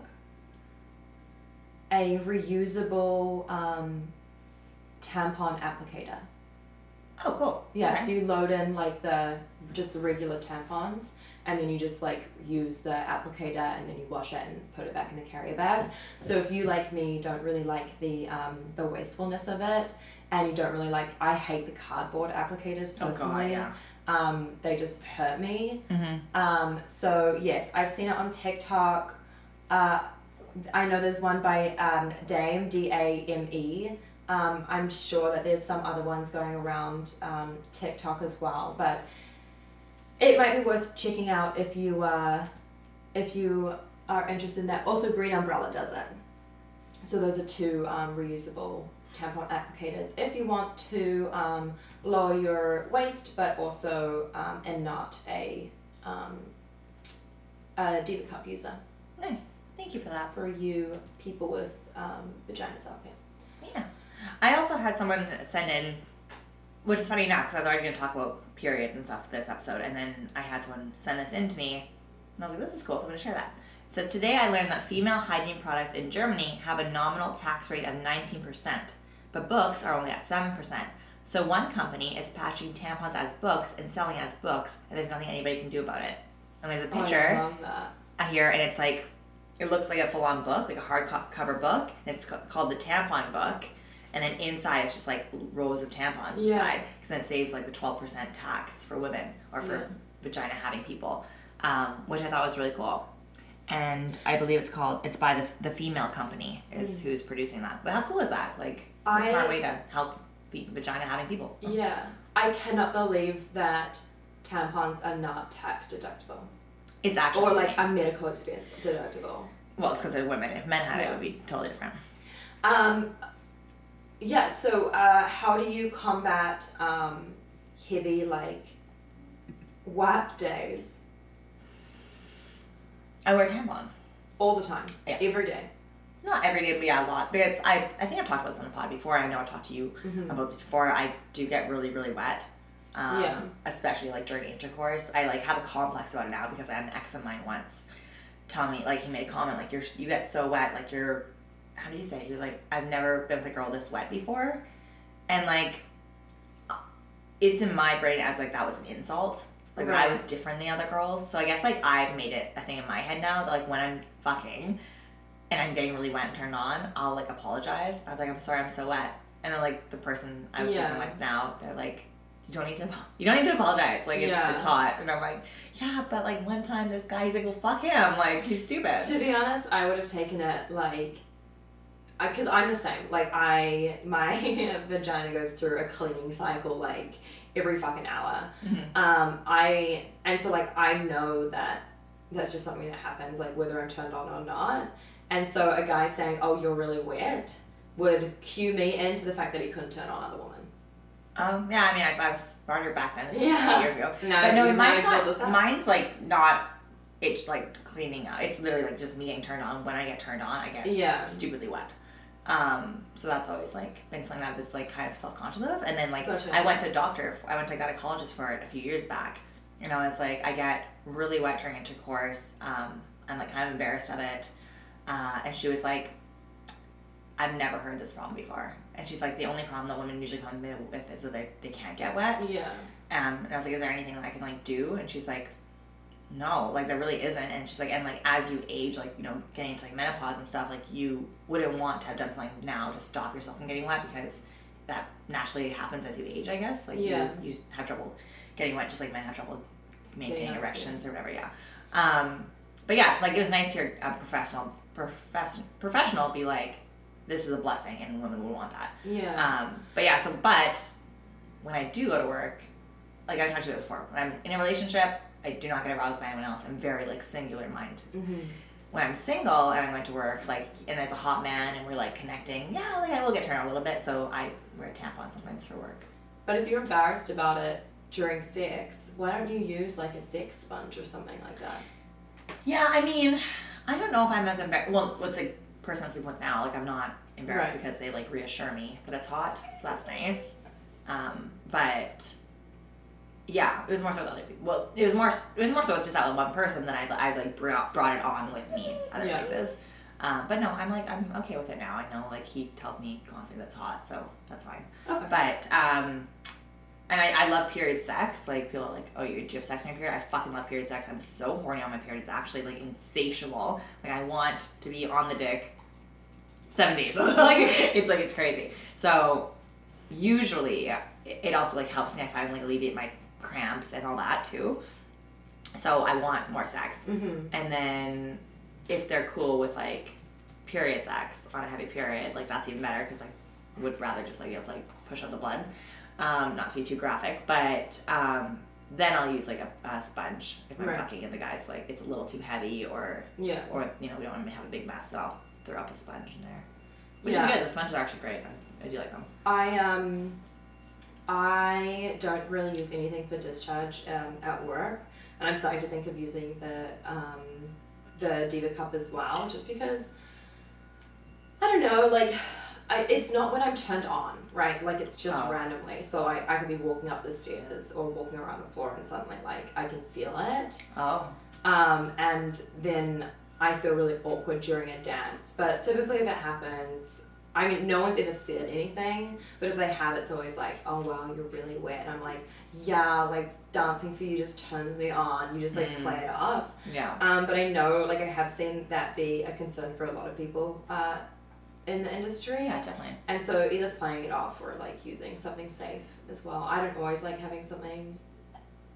a reusable um, tampon applicator. Oh, cool. Yeah, Okay. so you load in like the just the regular tampons, and then you just like use the applicator, and then you wash it and put it back in the carrier bag. So if you like me don't really like the um, the wastefulness of it, and you don't really like, I hate the cardboard applicators personally. Oh, God, yeah. Um, they just hurt me. Mm-hmm. Um, so yes, I've seen it on TikTok. Uh, I know there's one by um, Dame D A M E. Um, I'm sure that there's some other ones going around um, TikTok as well, but it might be worth checking out if you uh, if you are interested in that. Also, Green Umbrella does it. So those are two um, reusable tampon applicators if you want to um, lower your waste, but also um, and not a um, a Diva Cup user Nice. Thank you for that. for you people with um, vaginas out there. I also had someone send in, which is funny now because I was already going to talk about periods and stuff this episode, and then I had someone send this in to me, and I was like, this is cool, so I'm going to share that. It says, Today I learned that female hygiene products in Germany have a nominal tax rate of 19%, but books are only at 7%. So one company is packaging tampons as books and selling as books, and there's nothing anybody can do about it. And there's a Oh, picture I love that. uh, here, and it's like it looks like a full-on book, like a hardcover book, and it's called the tampon book. And then inside, it's just like rows of tampons Yeah. inside, because then it saves like the twelve percent tax for women or for Yeah. vagina having people, um, which I thought was really cool. And I believe it's called it's by the the female company is who's producing that. But how cool is that? Like a Mm. Smart way to help the vagina having people. Yeah, I cannot believe that tampons are not tax deductible It's actually or like a medical expense deductible. well, it's because of women. If men had it, it would be totally different. Um, yeah. So, uh, how do you combat um, heavy like WAP days I wear a tampon. all the time, Yeah. every day? Not every day, but yeah, a lot. But it's I I think I've talked about this on the pod before. I know i've talked to you Mhm. about this before. I do get really really wet. Um, Yeah. Especially like during intercourse, I like have a complex about it now because I had an ex of mine once tell me like he made a comment like you're you get so wet like you're how do you say it? he was like I've never been with a girl this wet before, and like it's in my brain as like that was an insult. Like that I was different than the other girls. So I guess like I've made it a thing in my head now that like when I'm fucking and I'm getting really wet and turned on, I'll like apologize. I'm like, I'm sorry, I'm so wet. And then like the person I was Yeah. sleeping with now, they're like, you don't need to, you don't need to apologize. Like it's, Yeah. it's hot. And I'm like, yeah, but like one time this guy, he's like, well, fuck him. Like he's stupid. To be honest, I would have taken it like, because I'm the same. Like I, my <laughs> vagina goes through a cleaning cycle like every fucking hour. Mhm. Um, I and so like I know that that's just something that happens, like whether I'm turned on or not. And so a guy saying, "Oh, you're really wet," would cue me into the fact that he couldn't turn on other women. Um, yeah, I mean, I, I was smarter back then. This Yeah. years ago. No, but no, mine's not. Mine's like not. It's like cleaning out. It's literally like just me getting turned on. When I get turned on, I get Yeah. stupidly wet. Um, so that's always like been something I've just like kind of self conscious of. And then like Gotcha. I went to a doctor. I went to a gynecologist for it a few years back, and I was like, I get really wet during intercourse. Um, I'm like kind of embarrassed of it. Uh, and she was like, I've never heard this problem before. And she's like, the only problem that women usually come with is that they, they can't get wet. Yeah. Um, and I was like, is there anything that I can like do? And she's like, no, like there really isn't. And she's like, and like as you age, like you know, getting into like menopause and stuff, like you wouldn't want to have done something now to stop yourself from getting wet because that naturally happens as you age. I guess like Yeah. you you have trouble getting wet, just like men have trouble maintaining up, erections or whatever. Yeah. Um, but yeah, so like it was nice to hear a professional profession professional be like, this is a blessing, and women would want that. Yeah. Um, but yeah, so but when I do go to work, like I talked to you before, when I'm in a relationship, I do not get aroused by anyone else. I'm very like singular mind. mm-hmm. When I'm single and I went to work, like and there's a hot man and we're like connecting, yeah, like I will get turned on a little bit. So I wear a tampon sometimes for work. But if you're embarrassed about it during sex, why don't you use like a sex sponge or something like that? Yeah, I mean, I don't know if I'm as embarrassed. Well, with the person I'm sleeping with now, like I'm not embarrassed Right. because they like reassure me that it's hot, so that's nice. Um, but yeah, it was more so with other people. Well, it was more it was more so with just that one person that I I like brought brought it on with me other Yeah. places. Um, but no, I'm like I'm okay with it now. I know like he tells me constantly that's hot, so that's fine. Okay. But um, and I, I love period sex. Like people are like, oh, you do you have sex on your period? I fucking love period sex. I'm so horny on my period. It's actually like insatiable. Like I want to be on the dick seven days. <laughs> like it's like it's crazy. So usually it it also like helps me. I find like alleviate my cramps and all that too. So I want more sex. Mm-hmm. And then if they're cool with like period sex on a heavy period, like that's even better because I would rather just like be able to like push out the blood. Um, not to be too graphic, but um, then I'll use like a, a sponge if I'm Right. fucking and the guy's like it's a little too heavy or Yeah. or you know we don't want to have a big mess. Then I'll throw up a sponge in there, which Yeah. is good. The sponges are actually great. I, I do like them. I um I don't really use anything for discharge um, at work, and I'm starting to think of using the um, the Diva Cup as well, just because I don't know, like I, it's not when I'm turned on, right? Like it's just Oh. randomly. So I, I could be walking up the stairs or walking around the floor, and suddenly like I can feel it. Oh, Um, and then I feel really awkward during a dance. But typically, if it happens, I mean, no one's ever said anything, but if they have, it's always like, oh wow, you're really wet. And I'm like, yeah, like dancing for you just turns me on. You just like Mm. play it up. yeah. Um, but I know, like, I have seen that be a concern for a lot of people uh, in the industry. Yeah, definitely. And so either playing it off or like using something safe as well. I don't always like having something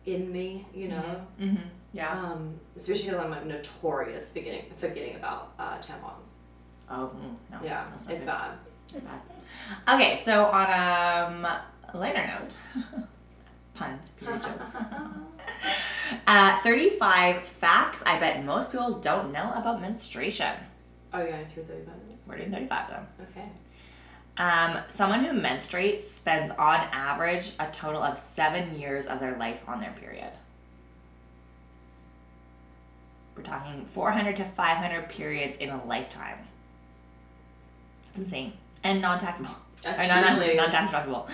in me, you know. Mm-hmm. Yeah. Um, especially because I'm like notorious forgetting forgetting about uh, tampons. Oh, mm, no. yeah, that's not it's good. bad. It's bad. Okay, so on um, a lighter note, <laughs> puns, period jokes. <laughs> Uh, 35 facts I bet most people don't know about menstruation. Oh, going thirty five. We're doing 35 though. Okay. Um, someone who menstruates spends on average a total of seven years of their life on their period. We're talking 400 to 500 periods in a lifetime. That's insane. And non taxable. <laughs> Or non, Absolutely. non tax deductible.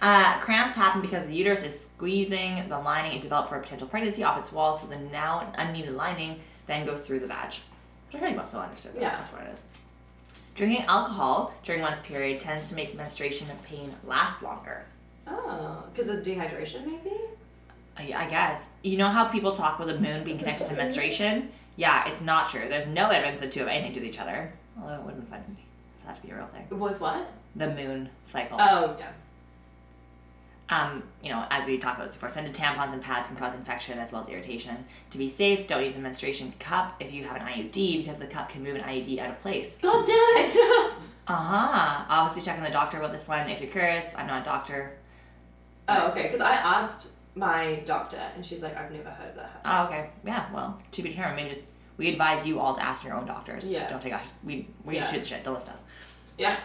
Uh, cramps happen because the uterus is squeezing the lining it developed for a potential pregnancy off its wall, so the now unneeded lining then goes through the vag. Which I think most people understood. that Yeah. That's what it is. Drinking alcohol during one's period tends to make menstruation pain last longer. Oh, because of dehydration, maybe. I, I guess. You know how people talk about the moon being <laughs> connected to menstruation? Yeah, it's not true. There's no evidence that two have anything to do with each other. Although it would have been fun that to be a real thing. It was what? The moon cycle. Oh yeah. Um, you know, as we talked about before, scented tampons and pads can cause infection as well as irritation. To be safe, don't use a menstruation cup if you have an IUD because the cup can move an IUD out of place. God damn it. <laughs> Uh huh. Obviously, check on the doctor about this one if you're curious. I'm not a doctor. oh, okay. Because I asked my doctor, and she's like, I've never heard of that. Oh, okay. Yeah. Well, to be determined. mean, just we advise you all to ask your own doctors. Yeah. Don't take us. We we Yeah. should shit. Don't listen to us. Yeah.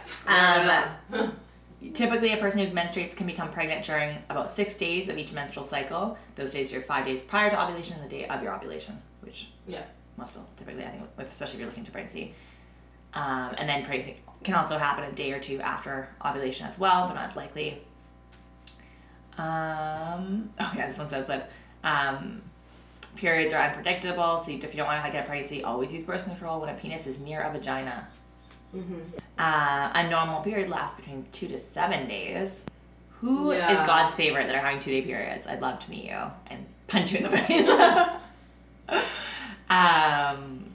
Um, <laughs> Typically, a person who menstruates can become pregnant during about six days of each menstrual cycle. Those days are five days prior to ovulation and the day of your ovulation, which Yeah. most people typically, I think, especially if you're looking to pregnancy. Um, and then pregnancy can also happen a day or two after ovulation as well, but not as likely. Um, <laughs> oh yeah, this one says that um, periods are unpredictable, so if you don't want to get a pregnancy, always use birth control when a penis is near a vagina. Mm-hmm. Uh, a normal period lasts between two to seven days. Who is Yeah. God's favorite that are having two day periods? I'd love to meet you and punch you in the <laughs> face. <laughs> um,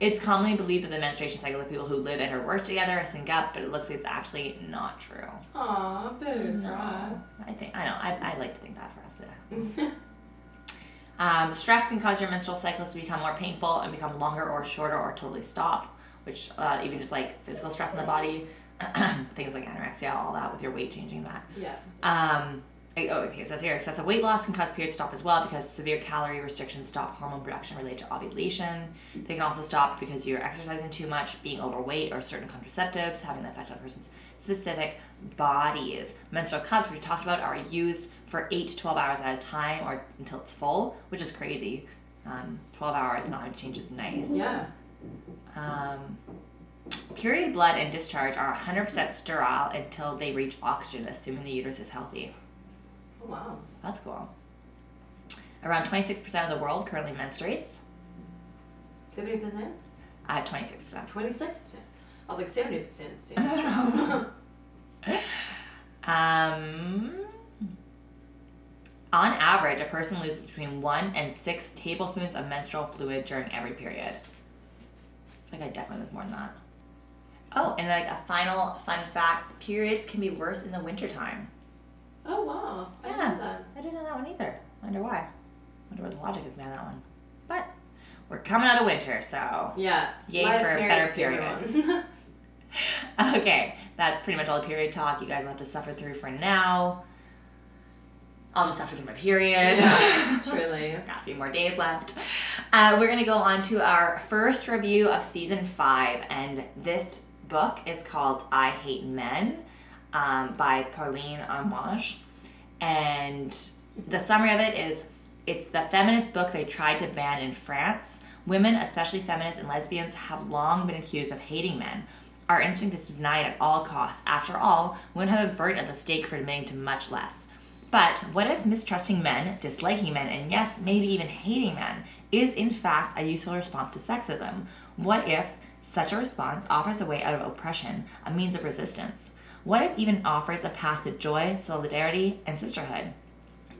it's commonly believed that the menstruation cycle of people who live and or work together sync up, but it looks like it's actually not true. Aw, boo for us. I think I know. I, I like to think that for us. Yeah. <laughs> Um, stress can cause your menstrual cycles to become more painful and become longer or shorter or totally stop, which uh, even just like physical stress in the body, <clears throat> things like anorexia, all that with your weight changing that. yeah. Um, it- oh, okay, it says here excessive weight loss can cause periods to stop as well because severe calorie restrictions stop hormone production related to ovulation. They can also stop because you're exercising too much, being overweight, or certain contraceptives having the effect on a person's specific bodies. Menstrual cups, which we talked about, are used for 8 to 12 hours at a time or until it's full, which is crazy. Um, 12 hours, not having change is nice. Yeah. Um, period blood and discharge are 100% sterile until they reach oxygen, assuming the uterus is healthy. Oh, wow. That's cool. Around 26% of the world currently menstruates. 70%? At 26%. 26%. I was like 70% seems. <laughs> Um, on average, a person loses between one and six tablespoons of menstrual fluid during every period. Like I definitely lose more than that. Oh, and like a final fun fact periods can be worse in the wintertime. oh, wow. I didn't know that. I didn't know that one either. Wonder why. Wonder what the logic is behind that one. But we're coming out of winter, so Yeah. Yay for better periods, <laughs> okay, that's pretty much all the period talk you guys will have to suffer through for now. I'll just have to through my period. <laughs> Truly. Got a few more days left. Uh, we're gonna go on to our first review of season five, and this book is called "I Hate Men" um, by Pauline Harmange, and the summary of it is it's the feminist book they tried to ban in France. Women, especially feminists and lesbians, have long been accused of hating men. Our instinct is to deny it at all costs. After all, women have been burnt at the stake for admitting to much less. But what if mistrusting men, disliking men, and yes, maybe even hating men is in fact a useful response to sexism? What if such a response offers a way out of oppression, a means of resistance? What if even offers a path to joy, solidarity, and sisterhood?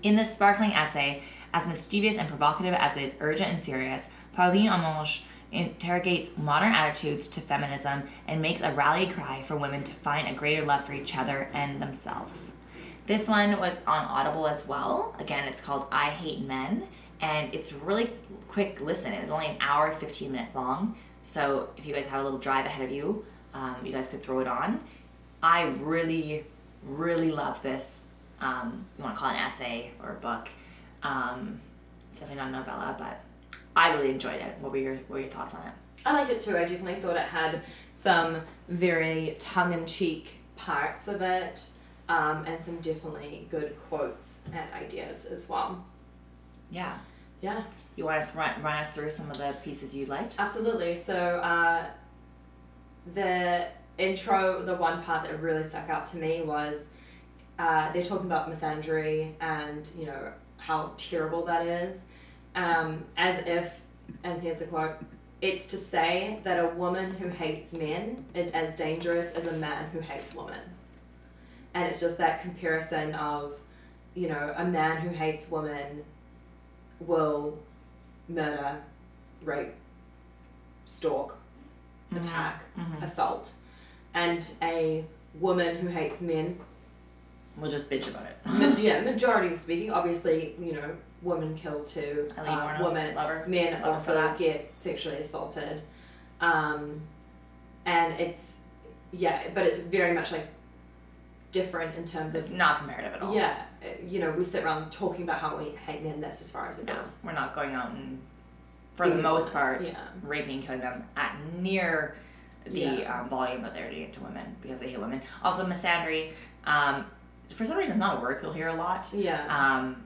In this sparkling essay, as mischievous and provocative as it is urgent and serious, Pauline Harmange interrogates modern attitudes to feminism and makes a rally cry for women to find a greater love for each other and themselves. This one was on Audible as well. Again, it's called I Hate Men, and it's really quick listen. It was only an hour, 15 minutes long. So if you guys have a little drive ahead of you, um, you guys could throw it on. I really, really love this. Um, you want to call it an essay or a book. Um, it's definitely not a novella, but I really enjoyed it. What were your What were your thoughts on it? I liked it too. I definitely thought it had some very tongue in cheek parts of it, um, and some definitely good quotes and ideas as well. Yeah. Yeah, You want us to run, run us through some of the pieces you liked? absolutely. So, uh, the intro, the one part that really stuck out to me was uh, they're talking about misandry and, you know, how terrible that is. Um, as if, and here's a quote it's to say that a woman who hates men is as dangerous as a man who hates women. And it's just that comparison of, you know, a man who hates women will murder, rape, stalk, attack, Mhm. assault. And a woman who hates men, We'll just bitch about it. <laughs> yeah, majority speaking, obviously, you know, women kill too. Eileen uh, women, lover. men Lover also get sexually assaulted. Um, and it's, yeah, but it's very much like different in terms It's of, not comparative at all. yeah, uh, you know, we sit around talking about how we hate men, that's as far as it No, goes. we're not going out and, for the most part, yeah. raping and killing them at near the Yeah. um, volume that they're doing to women because they hate women. Also, misandry. Um, for some reason, it's not a word people hear a lot. Yeah. Um,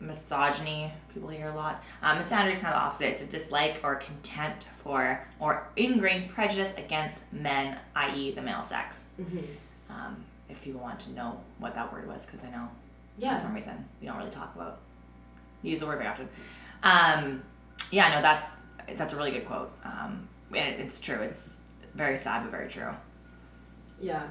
misogyny, people hear a lot. Um, misandry is kind of the opposite. It's a dislike or contempt for or ingrained prejudice against men, i.e., the male sex. hmm Um, if people want to know what that word was, because I know for some reason we don't really talk about use the word very often. Um, yeah, no, that's that's a really good quote. Um, and it, it's true. It's very sad but very true. Yeah.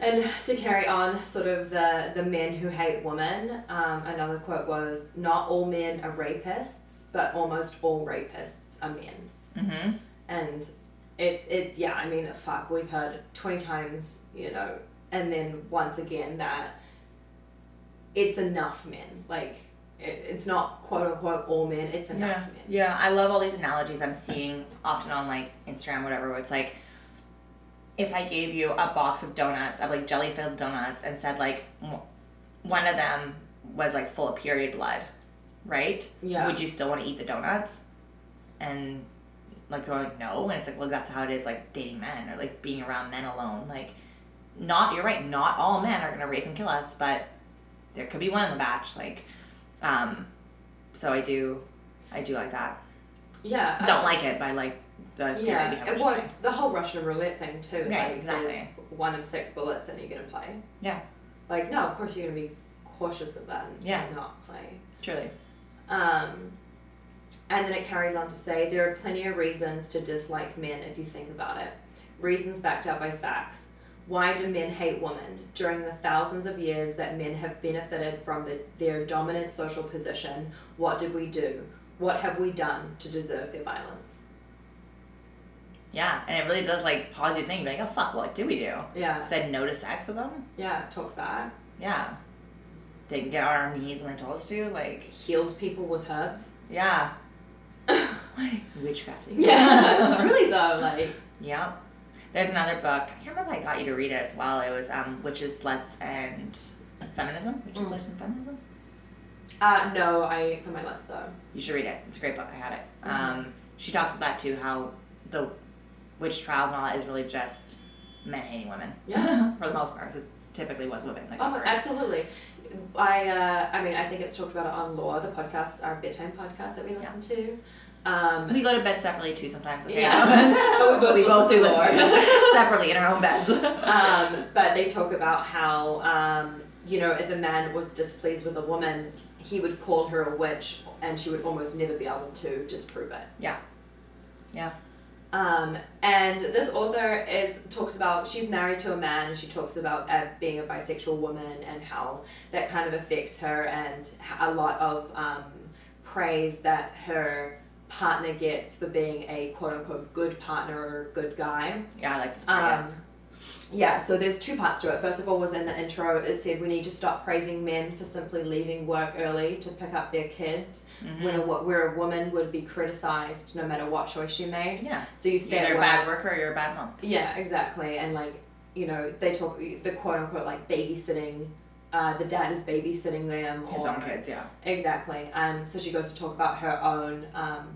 And to carry on, sort of the, the men who hate women, um, another quote was, Not all men are rapists, but almost all rapists are men. Mm-hmm. And it, it yeah, I mean, fuck, we've heard it 20 times, you know, and then once again that it's enough men. Like, it, it's not quote unquote all men, it's enough Yeah. men. Yeah, I love all these analogies I'm seeing often on like Instagram, whatever, where it's like, if I gave you a box of donuts, of like jelly filled donuts, and said like one of them was like full of period blood, right? Yeah. Would you still want to eat the donuts? And like people are like, no. And it's like, well, that's how it is like dating men or like being around men alone. Like, not, you're right, not all men are going to rape and kill us, but there could be one in the batch. Like, um, so I do, I do like that. Yeah. Don't like it, but I like the Yeah, it was the whole Russian roulette thing too. Yeah, like, exactly. One of six bullets, and you're gonna play. Yeah. Like no, of course you're gonna be cautious of that and Yeah. not play. Truly. Um, and then it carries on to say there are plenty of reasons to dislike men if you think about it. Reasons backed up by facts. Why do men hate women? During the thousands of years that men have benefited from the, their dominant social position, what did we do? What have we done to deserve their violence? Yeah, and it really does like pause you think, like, oh fuck, what did we do? Yeah, Said no to sex with them? yeah, talk back. Yeah. Didn't get on our knees when they told us to? Like, Healed people with herbs. yeah. <laughs> Witchcrafting. <laughs> Yeah, truly though, like Yeah. There's another book. I can't remember if I got you to read it as well. It was um, Witches, Sluts, and Feminism. Witches, Mm. Sluts, and Feminism. uh no, I for my list though. You should read it. It's a great book. I had it. Mhm. Um, she talks about that too. How the witch trials and all that is really just men hating women. Yeah. <laughs> For the most part, 'cause it typically was women. Like Oh, absolutely. I uh, I mean I think it's talked about it on Lore, the podcast, our bedtime podcast that we listen to. Um, We go to bed separately too sometimes. Okay? Yeah. <laughs> But we both do listen <laughs> separately in our own beds. <laughs> um, but they talk about how um, you know if a man was displeased with a woman, he would call her a witch, and she would almost never be able to disprove it. Yeah. Yeah. Um, and this author is talks about she's married to a man, and she talks about uh, being a bisexual woman and how that kind of affects her, and a lot of um, praise that her partner gets for being a quote unquote good partner or good guy. yeah, I like this. part, Um, yeah, so there's two parts to it. First of all, was in the intro, it said we need to stop praising men for simply leaving work early to pick up their kids, yeah. Mhm. when a, where a woman would be criticized no matter what choice she made. yeah. So you stay at a work. bad worker or you're a bad mom. Yeah, exactly. And like, you know, they talk the quote unquote like babysitting. Uh, the dad is babysitting them. His or, own kids, yeah. Exactly. Um, so she goes to talk about her own um,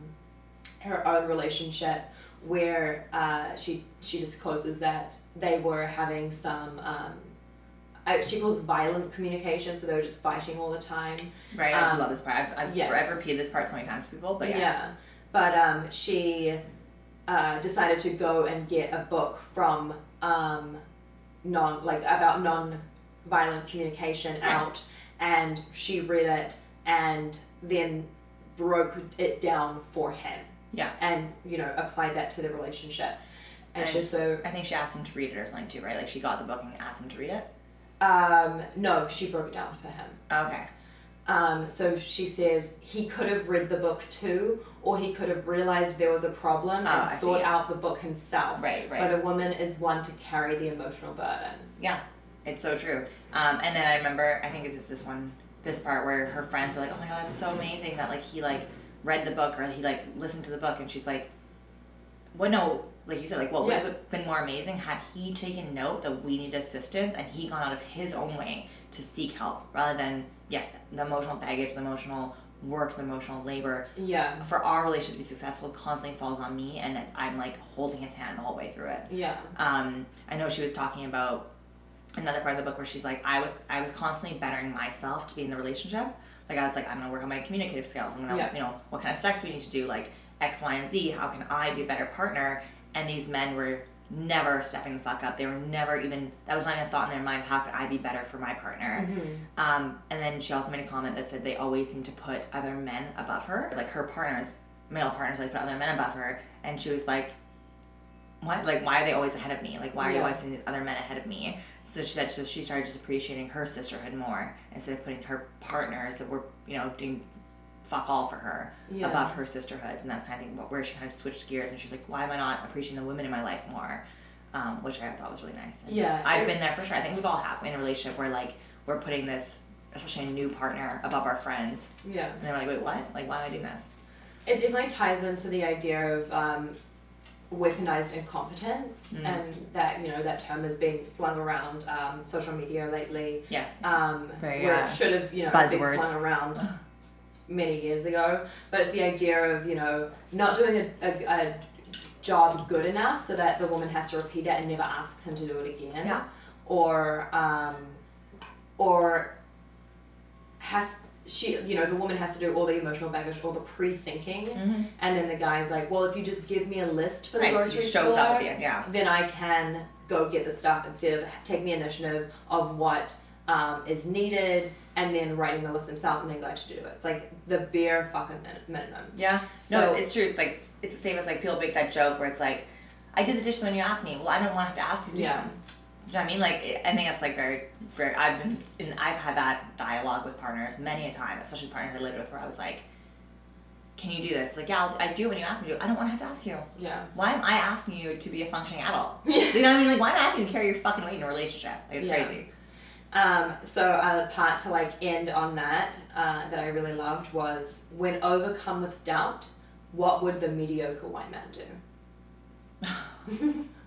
her own relationship where uh, she she discloses that they were having some um, I, she calls violent communication, so they were just fighting all the time. Right, I Um, do love this part. I've, I've, yes. I've repeated this part so many times to people, but yeah. yeah. But um, she uh, decided to go and get a book from um, non like about non violent communication Right. out, and she read it and then broke it down for him. Yeah. And you know applied that to the relationship, and, And- she so I think she asked him to read it or something too, right? Like she got the book and asked him to read it. um, no, she broke it down for him. Okay. Um, so she says he could have read the book too, or he could have realized there was a problem Oh, and I sort see. out the book himself. Right, right. But a woman is one to carry the emotional burden. Yeah, it's so true. Um, and then I remember, I think it's this one, this part where her friends were like, "Oh my god, that's so amazing that like he like read the book or he like listened to the book," and she's like, "What? No, like you said, like what would have been more amazing had he taken note that we need assistance and he gone out of his own way to seek help rather than yes, the emotional baggage, the emotional work, the emotional labor Yeah. for our relationship to be successful constantly falls on me, and I'm like holding his hand the whole way through it." Yeah. um, I know she was talking about another part of the book where she's like, I was I was constantly bettering myself to be in the relationship. Like I was like, I'm gonna work on my communicative skills. I'm gonna, Yeah. you know, what kind of sex we need to do, like X, Y, and Z. How can I be a better partner? And these men were never stepping the fuck up. They were never even that was not even a thought in their mind. How could I be better for my partner? Mm-hmm. Um, and then she also made a comment that said they always seem to put other men above her, like her partners, male partners, like put other men above her. And she was like, "What? Like, why are they always ahead of me? Like, why are you always putting these other men ahead of me?" So she said so she started just appreciating her sisterhood more instead of putting her partners that were you know doing fuck all for her Yeah. above her sisterhoods, and that's kind of thing where she kind of switched gears and she's like, why am I not appreciating the women in my life more? Um, which I thought was really nice. And Yeah. I've been there for sure. I think we've all have in a relationship where like we're putting this, especially a new partner, above our friends, Yeah. and they're like, wait, what? Like, why am I doing this? It definitely ties into the idea of um, weaponized incompetence, Mm. and that you know that term has been slung around um, social media lately. Yes. Um, Very, where uh, it should have you know been slung around <laughs> many years ago. But it's the idea of you know not doing a, a, a job good enough so that the woman has to repeat it and never asks him to do it again. Yeah. Or um, or has she you know the woman has to do all the emotional baggage all the pre-thinking Mm-hmm. and then the guy's like well if you just give me a list for the Right. grocery He shows store up at the end. Yeah. then i can go get the stuff instead of taking the initiative of what um, is needed and then writing the list himself and then going to do it it's like the bare fucking min- minimum Yeah. So- no, it's true. It's like it's the same as like people make that joke where it's like, I did the dishes when you asked me. Well, I don't want to have to ask you to. Yeah. Do you know what I mean? Like, I think it's like very, very. I've been, in, I've had that dialogue with partners many a time, especially partners I lived with, where I was like, "Can you do this?" Like, yeah, I'll, I do when you ask me to. I don't want to have to ask you. yeah Why am I asking you to be a functioning adult? <laughs> Yeah. You know what I mean? Like, why am I asking you to carry your fucking weight in a relationship? Like, it's Yeah. crazy. Um, so a part to like end on that uh, that I really loved was when overcome with doubt, what would the mediocre white man do? <laughs> <laughs>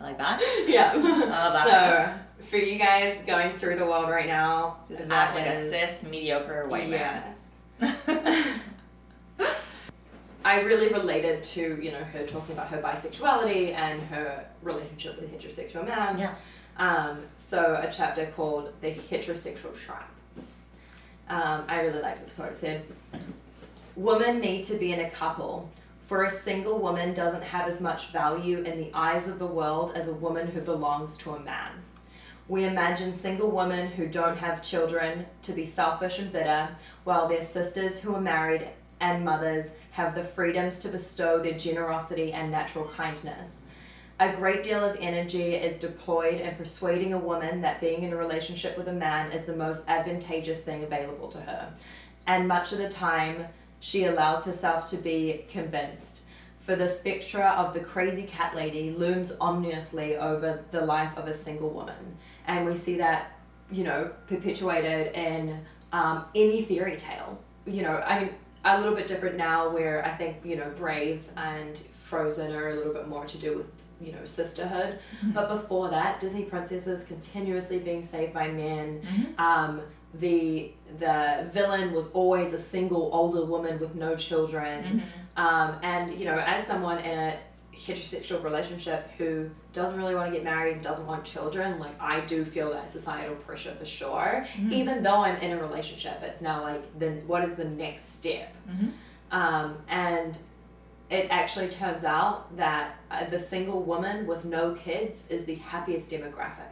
I like that. <laughs> yeah. I love that. so for you guys going through the world right now, Just act like a cis, mediocre white yes. man. <laughs> I really related to you know her talking about her bisexuality and her relationship with a heterosexual man. Yeah. Um, so a chapter called the heterosexual trap. Um, I really like this quote. It said, "Women need to be in a couple." For a single woman doesn't have as much value in the eyes of the world as a woman who belongs to a man. We imagine single women who don't have children to be selfish and bitter, while their sisters who are married and mothers have the freedoms to bestow their generosity and natural kindness. A great deal of energy is deployed in persuading a woman that being in a relationship with a man is the most advantageous thing available to her. And much of the time, she allows herself to be convinced. For the spectra of the crazy cat lady looms ominously over the life of a single woman. And we see that, you know, perpetuated in um, any fairy tale. You know, I mean, a little bit different now where I think, you know, Brave and Frozen are a little bit more to do with, you know, sisterhood. But before that, Disney princesses continuously being saved by men. Mhm. Um, the the villain was always a single older woman with no children. Mhm. Um, and you know, as someone in a heterosexual relationship who doesn't really want to get married and doesn't want children, like I do feel that societal pressure for sure. Mhm. Even though I'm in a relationship, it's now like then what is the next step? Mhm. Um, and it actually turns out that uh, the single woman with no kids is the happiest demographic.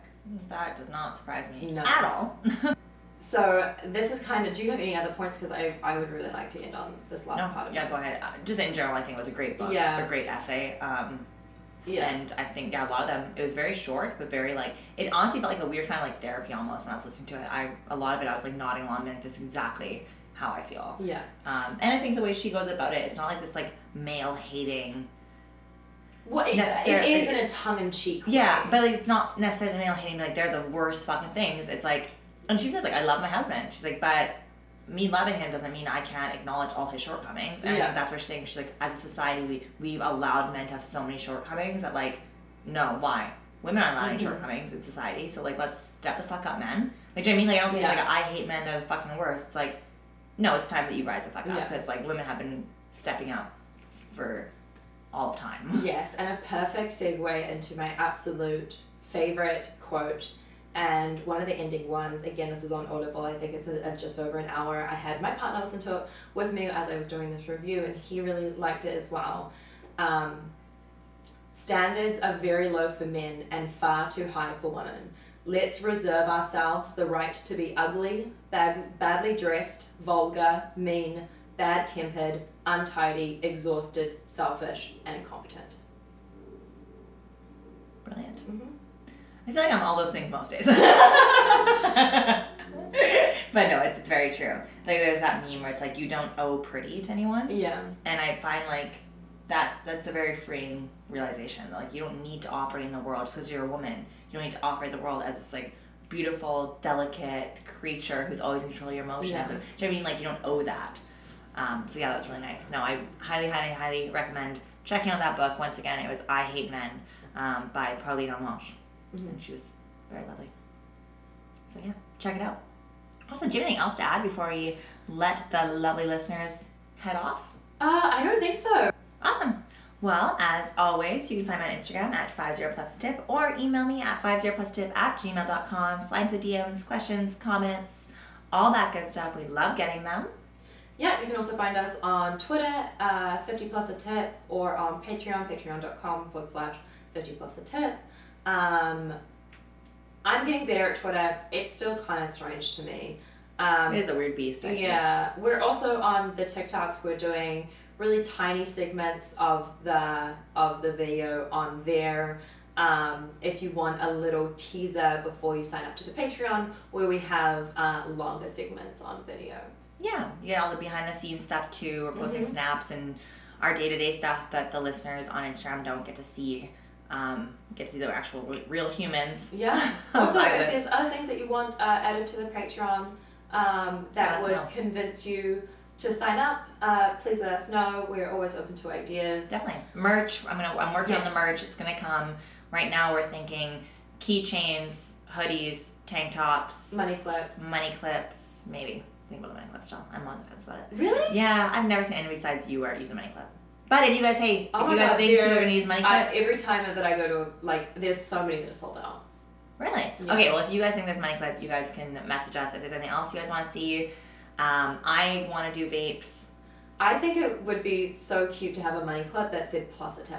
That does not surprise me No. at all. <laughs> So this is kind of. Do you have any other points? Because I, I would really like to end on this last no, part of yeah, it. go ahead. Uh, just in general, I think it was a great book, Yeah. a great essay. Um, Yeah. And I think yeah, a lot of them. It was very short, but very like it honestly felt like a weird kind of like therapy almost when I was listening to it. I a lot of it I was like nodding along, and this is exactly how I feel. Yeah. Um, and I think the way she goes about it, it's not like this like male hating. Well, it, is in a tongue in cheek. Yeah, but like it's not necessarily male hating. Like they're the worst fucking things. It's like, and she says like I love my husband. She's like, but me loving him doesn't mean I can't acknowledge all his shortcomings. And Yeah. that's what she's saying. She's like, as a society, we we've allowed men to have so many shortcomings that like, no, why? Women aren't allowed any Mhm. shortcomings in society. So like, let's step the fuck up, men. Like, do you know I mean? Like, I don't think it's like I hate men. They're the fucking worst. It's like, no, it's time that you rise the fuck up Yeah. because like women have been stepping up for all of time. Yes, and a perfect segue into my absolute favorite quote. And one of the ending ones, again, this is on Audible. I think it's a, a just over an hour. I had my partner listen to it with me as I was doing this review, and he really liked it as well. Um, standards are very low for men and far too high for women. Let's reserve ourselves the right to be ugly, bad, badly dressed, vulgar, mean, bad tempered, untidy, exhausted, selfish, and incompetent. Brilliant. Mm-hmm. I feel like I'm all those things most days. <laughs> but no, it's, it's very true. Like there's that meme where it's like you don't owe pretty to anyone, Yeah. and I find like that that's a very freeing realization. Like you don't need to operate in the world just because you're a woman. You don't need to operate the world as this like beautiful, delicate creature who's always in control of your emotions. Yeah. Do you know what I mean? Like you don't owe that. Um, so yeah, that was really nice. No, I highly, highly, highly recommend checking out that book. Once again, it was I Hate Men um, by Pauline Harmange, Mhm. and she was very lovely. So yeah, check it out. Awesome. Do you have anything else to add before we let the lovely listeners head off? Uh, I don't think so. Awesome. Well, as always, you can find me on Instagram at 50 plus tip or email me at 50 plus tip at gmail.com. Slide to the DMs, questions, comments, all that good stuff. We love getting them. Yeah, you can also find us on Twitter, uh, 50 plus a tip, or on Patreon, patreon.com forward slash 50 plus a tip. Um, I'm getting better at Twitter. It's still kind of strange to me. Um, It is a weird beast. I think. Yeah, we're also on the TikToks. We're doing really tiny segments of the of the video on there. Um, if you want a little teaser before you sign up to the Patreon, where we have uh, longer segments on video. Yeah, yeah, all the behind the scenes stuff too. We're posting Mhm. snaps and our day to day stuff that the listeners on Instagram don't get to see. Um, get to see the actual re- real humans. Yeah. <laughs> <laughs> Also, if there's other things that you want uh, added to the Patreon um, that would know. convince you to sign up, uh, please let us know. We're always open to ideas. Definitely merch. I'm gonna. I'm working on the merch. It's gonna come. Right now, we're thinking keychains, hoodies, tank tops, Money clips. money clips. Maybe think about the money clip still. I'm on the fence about it. Really? Yeah, I've never seen any besides you where use a money clip. But if you guys, hey, Oh if you guys God, think we're gonna use money I, clips, every time that I go to like, there's so many that are sold out. Really? Yeah. Okay, well, if you guys think there's money clips, you guys can message us if there's anything else you guys want to see. Um, I want to do vapes. I think it would be so cute to have a money clip that said plus a tip,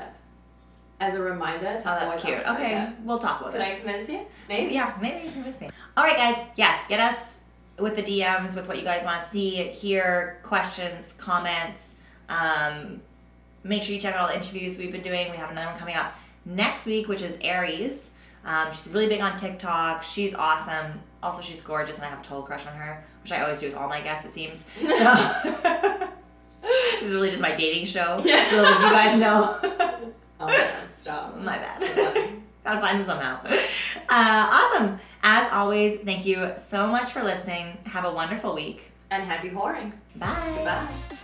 as a reminder. To Oh, that's cute. Okay, we'll talk about Can I this. convince you? Maybe. Yeah, maybe you can convince me. All right, guys. Yes, get us with the DMs with what you guys want to see, hear, questions, comments. Um, make sure you check out all the interviews we've been doing. We have another one coming up next week, which is Aries. Um, she's really big on TikTok. She's awesome. Also, she's gorgeous, and I have a total crush on her, which I always do with all my guests, it seems. <laughs> So, <laughs> this is really just my dating show. Yeah. Did you guys know. <laughs> Oh, my God, stop. My bad. Gotta find them somehow. Uh, awesome. As always, thank you so much for listening. Have a wonderful week. and happy whoring. Bye. Bye.